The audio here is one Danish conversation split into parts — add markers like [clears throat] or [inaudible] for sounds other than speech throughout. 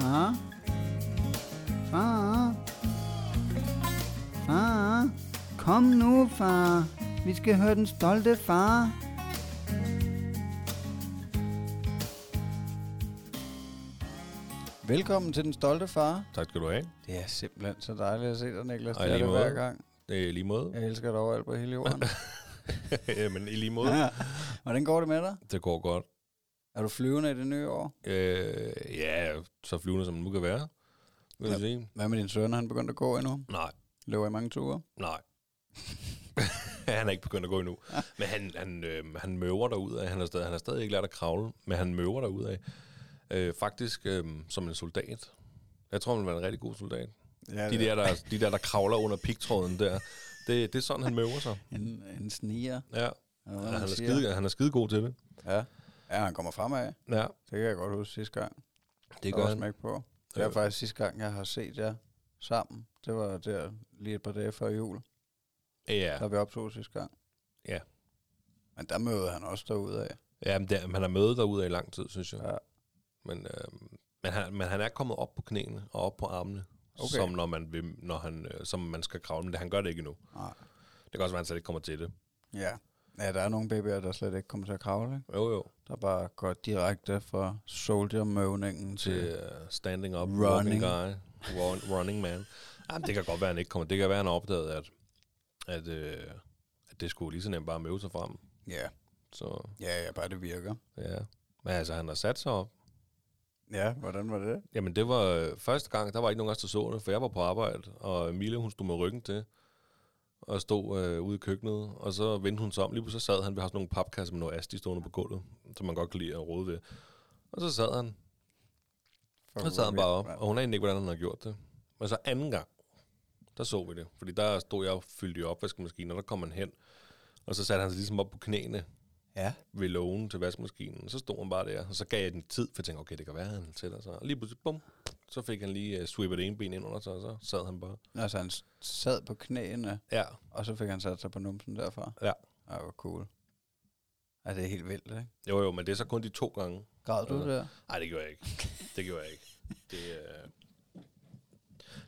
Far? Far? Far? Kom nu, far. Vi skal høre den stolte far. Velkommen til den stolte far. Tak skal du have. Det er simpelthen så dejligt at se dig, Niklas. Ej, Det er lige det måde. hver gang. Det er lige måde. Jeg elsker dig overalt på hele jorden. [laughs] Jamen, i lige måde. Ja. Hvordan går det med dig? Det går godt. Er du flyvende i det nye år? Øh, ja, så flyvende som det nu kan være. Vil Ja. sige. Hvad med din søn? Er han begyndt at gå endnu? Nej, Løber i mange ture? nej. [laughs] han er ikke begyndt at gå endnu. [laughs] Men han, han, øh, han møver derud af. Han har, stadig, han har stadig ikke lært at kravle, men han møver derud af. Øh, faktisk øh, som en soldat. Jeg tror, han vil være en rigtig god soldat. Ja, De der, der, de der, der kravler under pigtråden der. Det, det er sådan, han møver sig. En, en sniger. Ja, hvad han er, skide, han er skide god til det. Ja. Ja, han kommer fremad. Ja, Det kan jeg godt huske sidste gang. det Der gør han. på. Det er faktisk sidste gang, jeg har set jer sammen. Det var der lige et par dage før jul, Ja, da vi optog sidste gang. Ja. Men der mødte han også derude af. Ja, men det, man har mødet derude i lang tid, synes jeg. Ja. Men, øh, men, han, men han er kommet op på knæene og op på armene, okay. som når man, vil, når han, øh, som man skal kravle. Men det, han gør det ikke endnu. Nej. Det kan også være, at han slet ikke kommer til det. Ja. Ja, der er nogle babyer, der slet ikke kommer til at kravle. Ikke? Jo, jo. Der bare går direkte fra soldier-møvningen Til til... uh, standing up, Running. running guy, run, running man. Jamen, det kan godt være, at han ikke kommer. Det kan være, han har opdaget, at, at, øh, at det skulle lige så nemt bare møve sig frem. Ja. Så Ja, ja, bare det virker. ja. Men altså, han har sat sig op. Ja, hvordan var det? Jamen, det var øh, første gang, der var ikke nogen af os, der så det, for jeg var på arbejde, og Emilie, hun stod med ryggen til, og stod øh, ude i køkkenet, og så vendte hun sig om. Lige pludselig så sad han, vi har sådan nogle papkasser med noget asti stående på gulvet, som man godt kan lide at rode ved. Og så sad han, For så sad han bare op, og hun anede ikke, hvordan han havde gjort det. Men så anden gang, der så vi det, fordi der stod jeg og fyldte i opvaskemaskinen, og der kom han hen, og så satte han sig ligesom op på knæene. Ja. ved lågen til vaskemaskinen. Så stod han bare der, og så gav jeg den tid, for jeg tænkte, okay, det kan være, han sætter sig. Og lige pludselig, bum, så fik han lige uh, sweepet ene ben ind under sig, og så sad han bare. Altså, han sad på knæene, Ja, og så fik han sat sig på numsen derfra. ja. Ej, hvor cool. Ja, det er helt vildt, ikke? Jo, jo, men det er så kun de to gange. Græd du Ja. der? Nej, det gjorde jeg ikke. Det gjorde jeg ikke. Det, uh,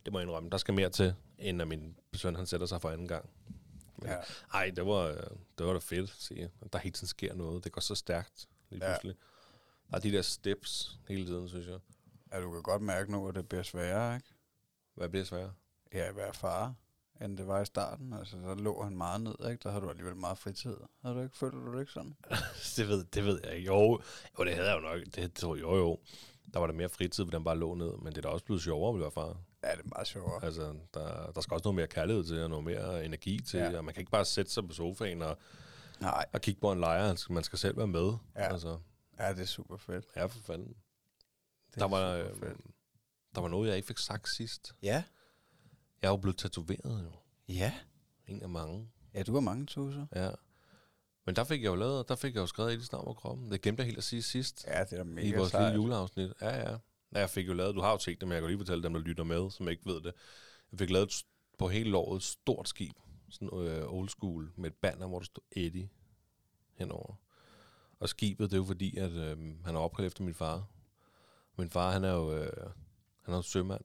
det må jeg indrømme. Der skal mere til, end at min søn han sætter sig for anden gang. Men, Ja. Ej, det var, øh, det var da fedt at se. Der hele tiden sker noget. Det går så stærkt lige Ja. pludselig. Der er de der steps hele tiden, synes jeg. Ja, du kan godt mærke nu, at det bliver sværere, ikke? Hvad bliver sværere? Ja, at være far, end det var i starten. Altså, så lå han meget ned, ikke? Der havde du alligevel meget fritid. Havde du ikke, følte du det ikke sådan? [laughs] det, ved, det ved jeg ikke. Jo, jo, det havde jeg jo nok. Det tror jeg, jo, jo. Der var der mere fritid, hvor den bare lå ned. Men det er da også blevet sjovere at være far. Ja, det er meget sjovere. Altså, der, der skal også noget mere kærlighed til, og noget mere energi til. Ja. Og man kan ikke bare sætte sig på sofaen og, Nej, og kigge på en lejr. Man skal- Man skal selv være med. Ja. Altså, ja, det er super fedt. ja, for fanden. Det Der er var, øh, der var noget, jeg ikke fik sagt sidst. Ja, Jeg er jo blevet tatoveret, jo. ja. En af mange. Ja, du har mange tusser. Ja. Men der fik jeg jo lavet, der fik jeg jo skrevet et i snart på kroppen. Det glemte jeg helt at sige sidst. Ja, det er da mega I vores sejt. lille juleafsnit. Ja, ja. Jeg fik jo lavet, du har jo set det, men jeg kan lige fortælle dem, der lytter med, som ikke ved det. Jeg fik lavet et på hele året et stort skib, sådan øh, old school, med et banner, hvor der stod Eddie henover. Og skibet, det er jo fordi, at øh, han er opkaldt efter min far. Min far, han er jo, øh, han er jo sømand.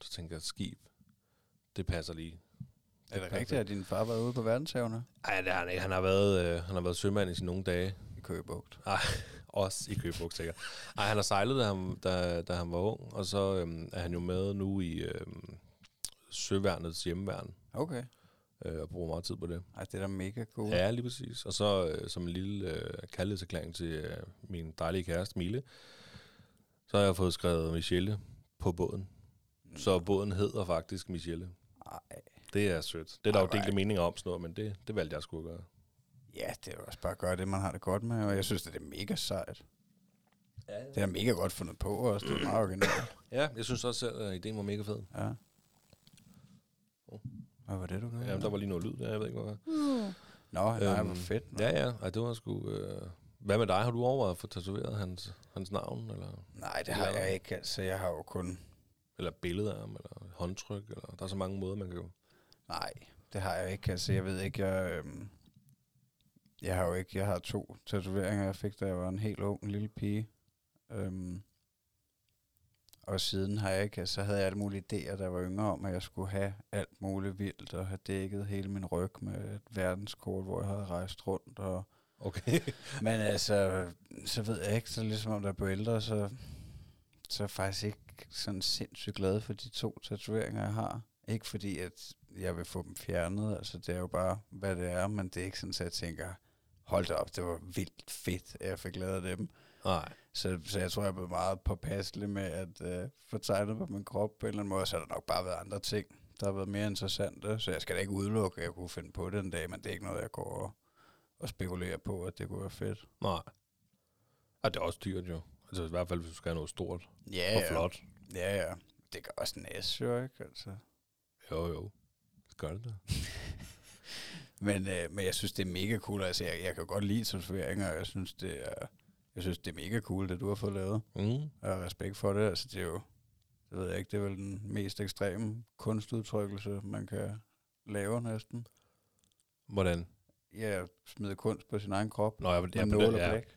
Så tænker jeg, skib, det passer lige. Er det rigtigt, at din far var ude på verdenshavene? Ej, det har han ikke. Han har været, øh, han har været sømand i sine nogle dage. I Køgebugt. Ej, også i Køgebugt, sikkert. Ej, han har sejlet, da han, da, da han var ung, og så øhm, er han jo med nu i øhm, Søværnets hjemmeværn, Okay. øh, og bruger meget tid på det. Ej, det er da mega cool. Ja, lige præcis. Og så øh, som en lille øh, kærlighedserklæring til øh, min dejlige kæreste, Mille, så har jeg fået skrevet Michelle på båden. Så båden hedder faktisk Michelle. Ej. Det er sødt. Det er der jo delte meninger om sådan noget, men det, det valgte jeg skulle gøre. Ja, det er jo også bare at gøre det, man har det godt med, og jeg synes, det er mega sejt. Det er mega godt fundet på også, det er meget originalt. [clears throat] Ja, jeg synes også selv, at ideen var mega fed. Ja. Oh. Hvad var det, du gjorde? Ja, der var lige noget lyd der, jeg ved ikke, hvad Nå, nej, Øhm, hvor fedt. Ja, ja. Ej, det var sgu... Øh... Hvad med dig? Har du overvejet at få tatoveret hans, hans navn? Eller, Nej, det har jeg ikke. Altså, jeg har jo kun... eller billeder af ham? Eller håndtryk? Eller, der er så mange måder, man kan jo... Nej, det har jeg ikke. Altså, jeg ved ikke, jeg... Øhm, jeg har jo ikke... Jeg har to tatoveringer, jeg fik, da jeg var en helt ung lille pige. Øhm, og siden har jeg ikke, så havde jeg alle mulige idéer, der var yngre om, at jeg skulle have alt muligt vildt, og have dækket hele min ryg med et verdenskort, hvor jeg havde rejst rundt, og Okay. [laughs] men altså, så ved jeg ikke, så ligesom om der blev ældre, så, så er jeg faktisk ikke sådan sindssygt glad for de to tatoveringer, jeg har. Ikke fordi, at jeg vil få dem fjernet, altså det er jo bare, hvad det er, men det er ikke sådan, at jeg tænker, hold da op, det var vildt fedt, at jeg fik lavet dem. Nej. Så, så jeg tror, jeg blevet meget påpasselig med at øh, få tegnet på min krop på en eller anden måde. Så har der nok bare været andre ting, der har været mere interessante. Så jeg skal da ikke udelukke, at jeg kunne finde på det en dag, men det er ikke noget, jeg går og, og spekulerer på, at det kunne være fedt. Nej. Og det er også dyrt jo. Altså i hvert fald, hvis du skal have noget stort Ja, og flot. Ja, ja. Det gør også næs, jo ikke? Altså. Jo, jo. Det gør det da. [laughs] Men, øh, men jeg synes, det er mega cool. Altså, jeg, jeg kan godt lide tatoveringer, og jeg synes, det er, jeg synes, det er mega cool, det du har fået lavet. Mm. Jeg har respekt for det. Altså, det er jo, det ved jeg ikke, det er vel den mest ekstreme kunstudtrykkelse, man kan lave næsten. Hvordan? Ja, smide kunst på sin egen krop. Nå, jeg, jeg, og ja. blæk.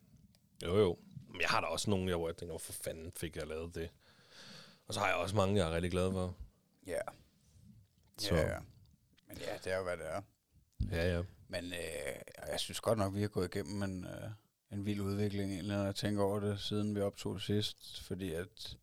Jo, jo. Men jeg har da også nogle, jeg, hvor jeg tænker, hvorfor fanden fik jeg lavet det? Og så har jeg også mange, jeg er rigtig glad for. Ja. Så. Ja, ja. Men ja, det er jo, hvad det er. Ja, ja. Men øh, jeg synes godt nok, vi har gået igennem en, øh, en vild udvikling, egentlig, når jeg tænker over det, siden vi optog det sidst. Fordi at,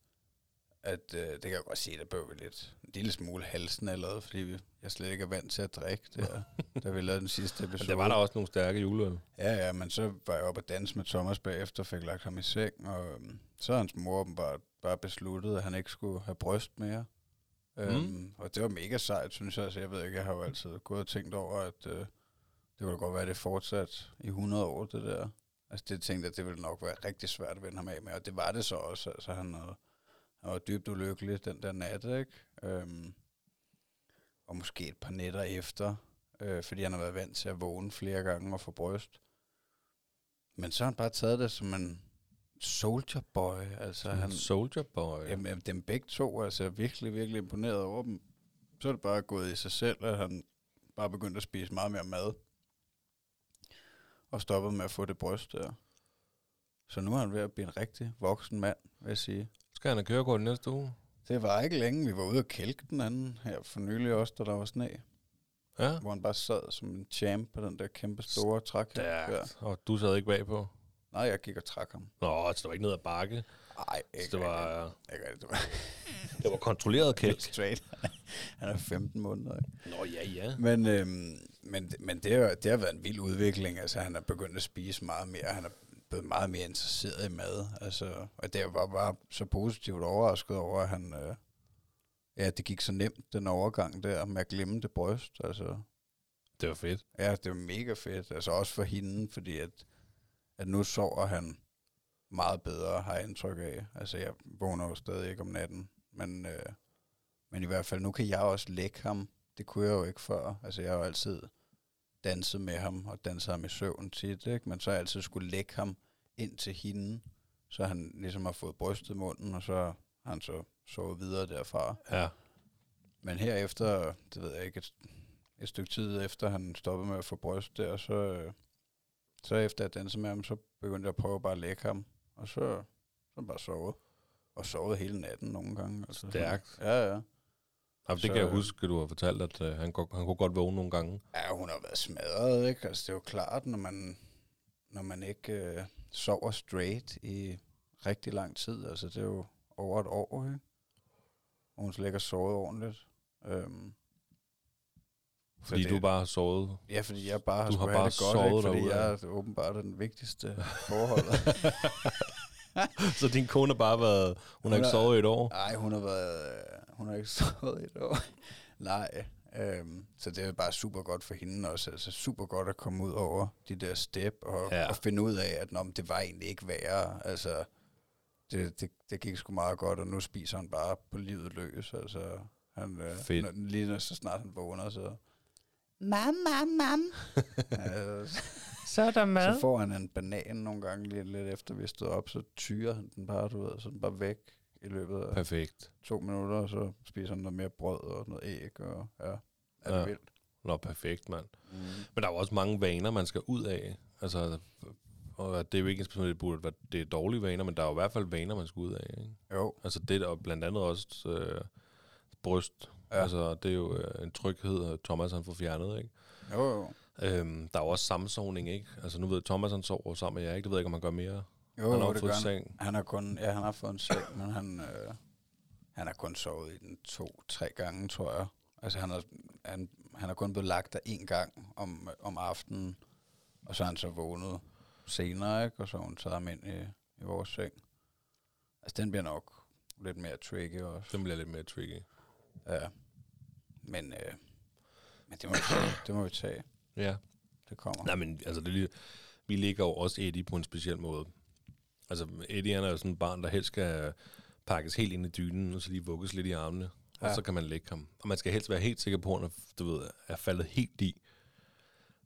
at øh, det kan jeg godt sige, der blev vi lidt en lille smule halsen allerede, fordi vi, jeg slet ikke er vant til at drikke, der, da vi lavede den sidste [laughs] Men episode. der var der også nogle stærke juleøl. Ja, ja, men så var jeg oppe at danse med Thomas bagefter, fik lagt ham i seng, og øhm, så hans mor bare, bare besluttet, at han ikke skulle have bryst mere. Mm. Øhm, og det var mega sejt, synes jeg. Altså, jeg ved ikke, jeg har jo altid gået og tænkt over, at øh, det kunne godt være, at det fortsat i 100 år, det der. Altså det tænkte jeg, det ville nok være rigtig svært at vende ham af med, og det var det så også. Altså han, havde, han var dybt ulykkelig den der nat, ikke? Øhm, og måske et par nætter efter, øh, fordi han har været vant til at vågne flere gange og få bryst. Men så har han bare taget det som en soldier boy. Altså han, Soldier Boy. Jamen, jamen, dem begge to, altså er virkelig, virkelig imponeret over dem. Så er det bare gået i sig selv, at han bare begyndt at spise meget mere mad. Og stoppet med at få det bryst der. Så nu er han ved at blive en rigtig voksen mand, vil jeg sige. Skal han have kørekort næste uge? Det var ikke længe. Vi var ude og kælke den anden her for nylig også, da der var sne. Ja. Hvor han bare sad som en champ på den der kæmpe store træk. Og du sad ikke bagpå? Nej, jeg gik og trak ham. Nå, altså, det var ikke noget at bakke. Nej, Så ikke det var. Ikke rigtig. Det var det var kontrolleret kælk. straight. [laughs] han er 15 måneder. ikke? Nå, ja, ja. Men, øhm, men, men det, har, det har været en vild udvikling. Altså, han er begyndt at spise meget mere. Han er blevet meget mere interesseret i mad. Altså, og det var bare så positivt overrasket over, at han... Øh, ja, det gik så nemt, den overgang der, med at glemme det bryst. Altså, Det var fedt. ja, det var mega fedt. Altså også for hende, fordi at, at nu sover han meget bedre, har jeg indtryk af. Altså, jeg vågner jo stadig ikke om natten. Men, øh, men i hvert fald, nu kan jeg også lægge ham. Det kunne jeg jo ikke før. Altså, jeg har jo altid danset med ham, og danset ham i søvn tit, ikke? Men så har jeg altid skulle lægge ham ind til hende, så han ligesom har fået brystet munden, og så har han så sovet videre derfra. Ja. Men herefter, det ved jeg ikke, et, et stykke tid efter han stoppede med at få bryst der, så, øh, så efter at danse med ham, så begyndte jeg at prøve bare at lægge ham. Og så, så bare sovet. Og sovet hele natten nogle gange. Altså, Stærkt. Ja, ja. Ja, det Så- kan jeg huske, du har fortalt, at uh, han, han kunne godt vågne nogle gange. Ja, hun har været smadret, ikke? Altså, det er jo klart, når man, når man ikke øh, sover straight i rigtig lang tid. Altså, det er jo over et år, ikke? Og hun slet ikke har sovet ordentligt. Øhm, Fordi det- du bare har sovet. Ja, fordi jeg bare har, Du har have bare det godt, sovet ikke? fordi jeg er åbenbart den vigtigste forhold. [laughs] Så din kone har bare været... Hun har Hun ikke er- sovet i et år. Nej, hun har været, øh, hun har ikke [laughs] sovet i et år. Nej, øhm, så det er bare super godt for hende også. Altså super godt at komme ud over de der step og, Ja. og finde ud af, at nå, det var egentlig ikke værre. Altså, det, det, det gik sgu meget godt, og nu spiser han bare på livet løs. Altså, han, øh, Fedt. Når, lige når, så snart han vågner, så... Mam, mam, mam. [laughs] Så er der så får han en banan nogle gange lige lidt efter vi stod op, så tyrer han den bare, du ved, så den bare væk i løbet af Perfekt. to minutter, og så spiser han noget mere brød og noget æg, og ja, er det Ja. vildt. Nå, perfekt, mand. Mm. Men der er jo også mange vaner, man skal ud af. Altså, Og det er jo ikke ens det burde være det er dårlige vaner, men der er jo i hvert fald vaner, man skal ud af. Ikke? Jo. Altså det, og blandt andet også øh, bryst. Ja. Altså det er jo øh, en tryghed, Thomas han får fjernet, ikke? Jo, jo. Øhm, der er jo også samsovning, ikke? Altså nu ved jeg, Thomas han sover sammen med jer, ikke? Det ved jeg ikke, om han gør mere. Jo, han har jo, det fået seng. Han har kun, ja, han har fået en seng, men han, øh, han har kun sovet i den to-tre gange, tror jeg. Altså han har, han, han har kun blevet lagt der en gang om, om aftenen, og så er han så vågnet senere, ikke? Og så har hun taget ham ind i, i vores seng. Altså den bliver nok lidt mere tricky også. Den bliver lidt mere tricky. Ja. Men, øh, men det må vi tage. [coughs] Det må vi tage. Ja. Det kommer. Nej, men altså, det lige, vi ligger jo også Eddie på en speciel måde. Altså, Eddie han er jo sådan et barn, der helst skal pakkes helt ind i dynen, og så lige vugges lidt i armene, og Ja. så kan man lægge ham. Og man skal helst være helt sikker på, at han du ved, er faldet helt i.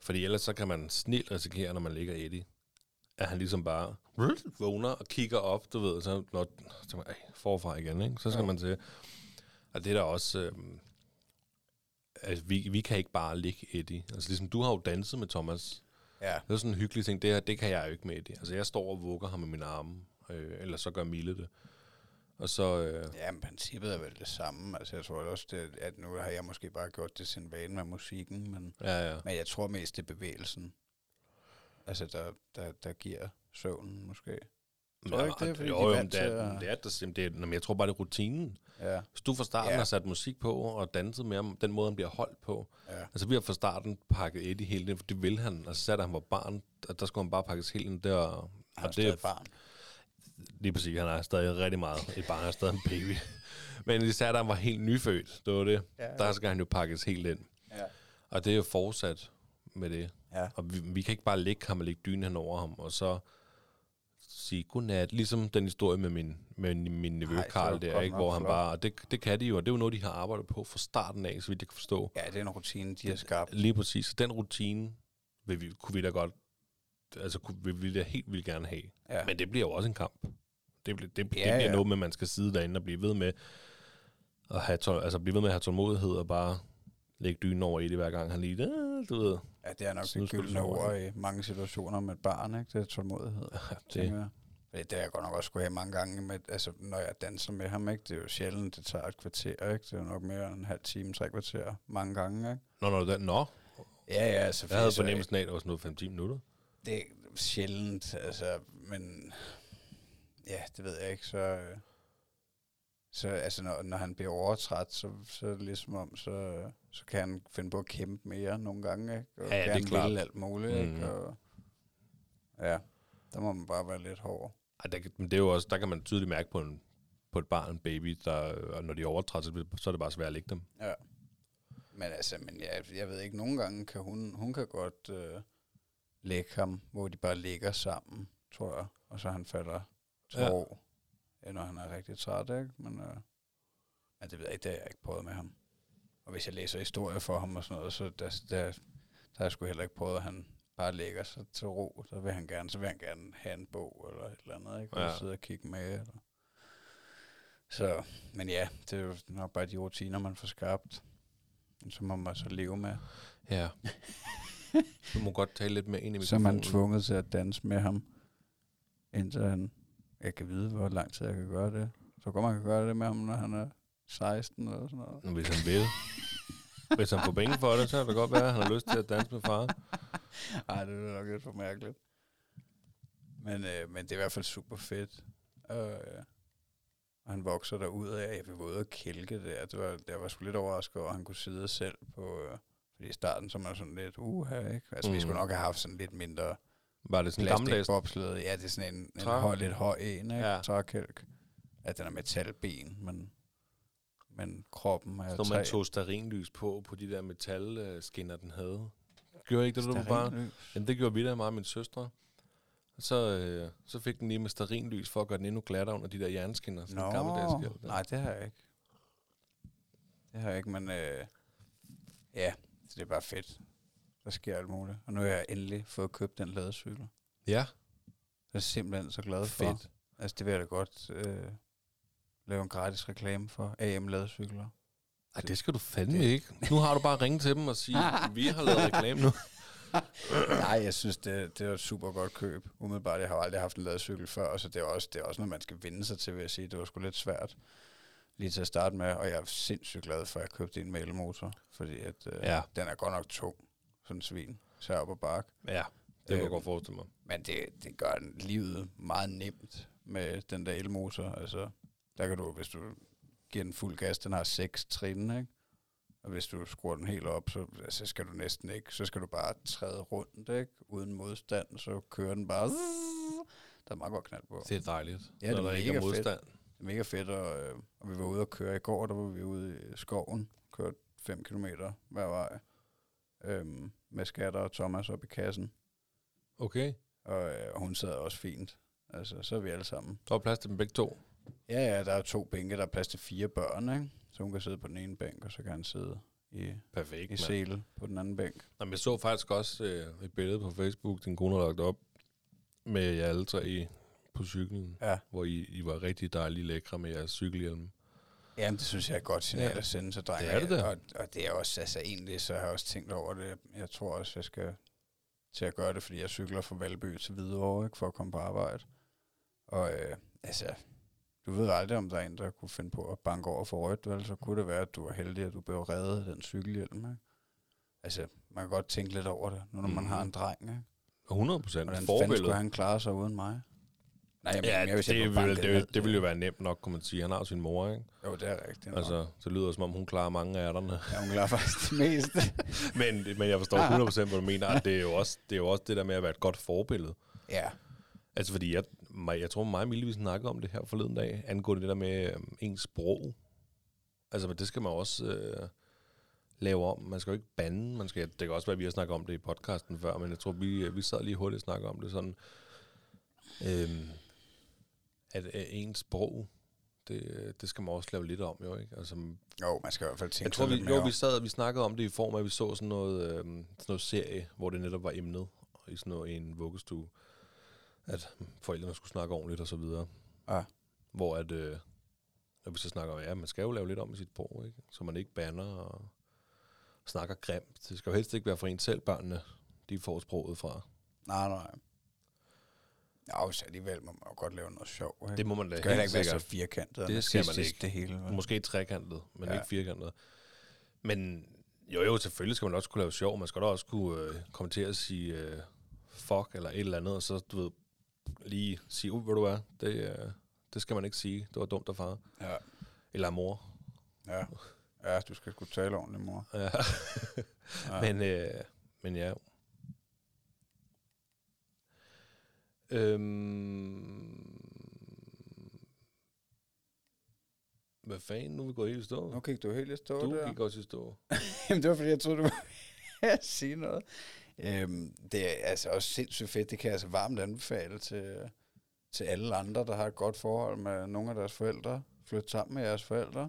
Fordi ellers så kan man snilt risikere, når man ligger Eddie, at han ligesom bare vågner og kigger op, du ved, så, når, så man, ej, forfra igen, ikke? Så skal Ja. man til. Og det er der også... Øh, altså, vi, vi kan ikke bare ligge Eddie. Altså ligesom du har jo danset med Thomas. Ja. Det er sådan en hyggelig ting. Det, her, det kan jeg jo ikke med Eddie. Altså jeg står og vugger ham med mine arme. Øh, eller så gør Mille det. Og så... Øh, Ja, men princippet er vel det samme. Altså, jeg tror også, det, at nu har jeg måske bare gjort det sin vane med musikken, men, ja, ja. men jeg tror mest, det er bevægelsen. Altså, der, der, der giver søvnen måske. Tror du ikke det, fordi jo, de jo, det er, det er, det, er, det er, men jeg tror bare, det er rutinen. Ja, Hvis du fra starten Ja. har sat musik på og danset med ham, den måde, han bliver holdt på. ja. Altså vi har fra starten pakket Eddie helt ind, for det vil han. Altså sat han var barn, og der skulle han bare pakkes helt ind der. Han er Og det stadig barn. Lige præcis, han er stadig rigtig meget et barn, han er stadig en baby. [laughs] Men især da han var helt nyfødt, det var det. Ja. Der skal han jo pakkes helt ind. Ja. Og det er jo fortsat med det. Ja. Og vi, vi kan ikke bare lægge ham og lægge dynen hen over ham, og så sige godnat, ligesom den historie med min, med min nevø det Karl der, ikke, hvor han flot. bare, og det, det kan de jo, og det er jo noget, de har arbejdet på fra starten af, så vidt jeg kan forstå. ja, det er en rutine, de har skabt. Lige præcis, så den rutine vil vi, kunne vi da godt, altså kunne, vil vi da helt vildt gerne have. Ja. Men det bliver jo også en kamp. Det, bliver, det, det Ja, bliver ja. noget med, at man skal sidde derinde og blive ved med at have, tål, altså blive ved med at have tålmodighed og bare lægge dynen over i det hver gang han lige, du ved. Ja, det er nok det du gyldne ord i mange situationer med et barn, ikke? Det er tålmodighed. Det, jeg. Fordi Det er jeg godt nok også skulle have mange gange, med, altså, når jeg danser med ham. Ikke? Det er jo sjældent, det tager et kvarter. Ikke? Det er jo nok mere end en halv time, tre kvarter mange gange. Ikke? nå, nå, det, nå, Ja, ja, altså, jeg havde fornemmelsen af, at det var sådan noget 5-10 minutter. Det er sjældent, altså, men ja, det ved jeg ikke, så, øh, så altså, når, når han bliver overtræt, så, så er det ligesom om, så, så kan han finde på at kæmpe mere nogle gange, ikke? Og Ja, er gerne klart. vil alt muligt, Mhm. ikke? Og, ja, der må man bare være lidt hård. Ej, der, men det er jo også, der kan man tydeligt mærke på, en, på et barn, en baby, der, og når de er overtræt, så, så er det bare svært at lægge dem. Ja. Men altså, men jeg, jeg ved ikke, nogle gange kan hun, hun kan godt øh, lægge ham, hvor de bare ligger sammen, tror jeg, og så han falder til Ja. ja. ro, ja, når han er rigtig træt, ikke? Men, øh, men det ved jeg ikke, det har jeg ikke prøvet med ham. Og hvis jeg læser historier for ham og sådan noget, så der, der, der har jeg sgu heller ikke prøvet, at han bare lægger sig til ro. Så vil han gerne, så vil han gerne have en bog eller et eller andet, ikke? Og Ja. sidde og kigge med. Eller. Så, men ja, det er jo nok bare de rutiner, man får skabt. Så må man så leve med. Ja. [laughs] du må godt tale lidt mere ind i Så er mikrofonen. man tvunget til at danse med ham, indtil han... Jeg kan vide, hvor lang tid jeg kan gøre det. Så godt man kan gøre det med ham, når han er 16 eller sådan noget. Hvis han vil. Hvis han får penge for det, så kan det godt være, at han har lyst til at danse med far. Ej, det er nok lidt for mærkeligt. Men, øh, men det er i hvert fald super fedt. Øh, og han vokser derud af. Jeg vil ude og kælke det. Det var, jeg var sgu lidt overrasket over, at han kunne sidde selv på... Øh, fordi i starten, så var man sådan lidt, uha, ikke? Altså, mm. vi skulle nok have haft sådan lidt mindre Var det sådan en gammeldags? Ja, det er sådan en, en høj, lidt høj en, ikke? Ja. Trækælk. Ja, den er metalben, men, men kroppen er Når man tog starinlys på, på de der metalskinner, den havde. Gjorde ikke det, du bare? Jamen, det gjorde vi da meget min søstre. Så, øh, så fik den lige med starinlys for at gøre den endnu glattere under de der jernskinner. Sådan Nå, gammeldags nej, det har jeg ikke. Det har jeg ikke, men øh, ja, så det er bare fedt. Der sker alt muligt. Og nu har jeg endelig fået købt den ladecykel. Ja, Jeg er simpelthen så glad for. fedt. Altså, det vil jeg da godt øh, lave en gratis reklame for. AM ladecykler. Ej, det skal du fandme Det- ikke. Nu har du bare ringet til dem og sige, [laughs] vi har lavet reklame nu. [laughs] Nej, jeg synes, det, det var et super godt køb. Umiddelbart, jeg har aldrig haft en ladcykel før, så det er også, det er også noget, man skal vende sig til, vil jeg sige. Det var sgu lidt svært lige til at starte med, og jeg er sindssygt glad for, at jeg købte en mailmotor, fordi at, øh, Ja. den er godt nok tung, sådan en svin, så op og bakke. Ja, det kan jeg Øhm, godt forestille mig. Men det, det gør livet meget nemt med den der elmotor. Altså, der kan du, hvis du giver den fuld gas, den har seks trin, ikke? Og hvis du skruer den helt op, så altså, skal du næsten ikke, så skal du bare træde rundt, ikke? Uden modstand, så kører den bare... Der er meget godt knald på. Det er dejligt, Ja, det er der ikke er mega fedt. modstand. Det er mega fedt, og, øh, og vi var ude og køre i går, der var vi ude i skoven, kørte 5 km hver vej, øhm, med skatter og Thomas op i kassen, Okay, og, øh, og hun sad også fint. Altså, så er vi alle sammen. så er plads til dem begge to. Ja, ja, der er to bænke, der er plads til fire børn, ikke? Så hun kan sidde på den ene bænk, og så kan han sidde i, Perfekt, i sele på den anden bænk. Jamen, jeg så faktisk også øh, et billede på Facebook, din kone har lagt op, med jer alle tre i, på cyklen, Ja. hvor I, I var rigtig dejlige lækre med jeres cykelhjelm. Jamen, det synes jeg er et godt signal Ja. ja. at sende til drenge. Det er det da. Og, og det er også, altså egentlig, så har jeg også tænkt over det. Jeg tror også, jeg skal til at gøre det, fordi jeg cykler fra Valby til Hvidovre, ikke, for at komme på arbejde. Og øh, altså, du ved aldrig, om der er en, der kunne finde på at banke over for rødt, vel? Så kunne det være, at du var heldig, at du blev reddet af den cykelhjelm, ikke? Altså, man kan godt tænke lidt over det, nu når man Mhm. har en dreng, ikke? 100 procent Hvordan fanden skulle han klare sig uden mig? Nej, jeg Ja, jeg det, vil, banket ned. det, det ville jo være nemt nok, kunne man sige. Han har sin mor, ikke? Jo, det er rigtigt. nok. Altså, det lyder som om, hun klarer mange af ærterne. Ja, hun klarer faktisk det meste. [laughs] men, men jeg forstår [laughs] 100% hvad du mener, at det er, jo også, det er jo også det der med at være et godt forbillede. ja, Altså, fordi jeg, mig, jeg tror, mig og Mille, vi snakkede om det her forleden dag, angående det der med øhm, ens sprog. Altså, men det skal man også øh, lave om. Man skal jo ikke bande. Man skal, det kan også være, at vi har snakket om det i podcasten før, men jeg tror, vi, vi sad lige hurtigt og snakkede om det sådan, øhm, at øh, ens sprog, det, det skal man også lave lidt om, jo, ikke? Altså, jo, man skal i hvert fald tænke jeg tror, vi, jo, vi sad vi snakkede om det i form af, at vi så sådan noget, øhm, sådan noget serie, hvor det netop var emnet i sådan noget, en vuggestue, at forældrene skulle snakke ordentligt og så videre. Ja. Hvor at, øh, at vi så snakker om, ja, man skal jo lave lidt om i sit sprog, ikke? så man ikke banner og snakker grimt. Det skal jo helst ikke være for en selv, børnene, de får sproget fra. Nej, nej. Ja, så alligevel må man jo godt lave noget sjov. Ikke? Det må man da det skal helt ikke være så sikkert. firkantet. Det skal man ikke. Det hele, vel? Måske trekantet, men ja. Ja. ikke firkantet. Men jo, jo, selvfølgelig skal man også kunne lave sjov. Man skal da også kunne øh, komme til at sige øh, fuck eller et eller andet, og så, du ved, lige sige, uh, hvad du er, det, øh, det skal man ikke sige. Det var dumt af far. Ja, Eller af mor. ja. ja, du skal sgu tale ordentligt, mor. Ja. [laughs] Ja. men, øh, men ja. Øhm, hvad fanden, nu er vi gået helt i stå. Nu gik du helt i stå Du der. gik også i stå. [laughs] Jamen, det var fordi, jeg troede, du ville sige noget. Øhm, det er altså også sindssygt fedt. Det kan jeg altså varmt anbefale til, til alle andre, der har et godt forhold med nogle af deres forældre. Flyt sammen med jeres forældre.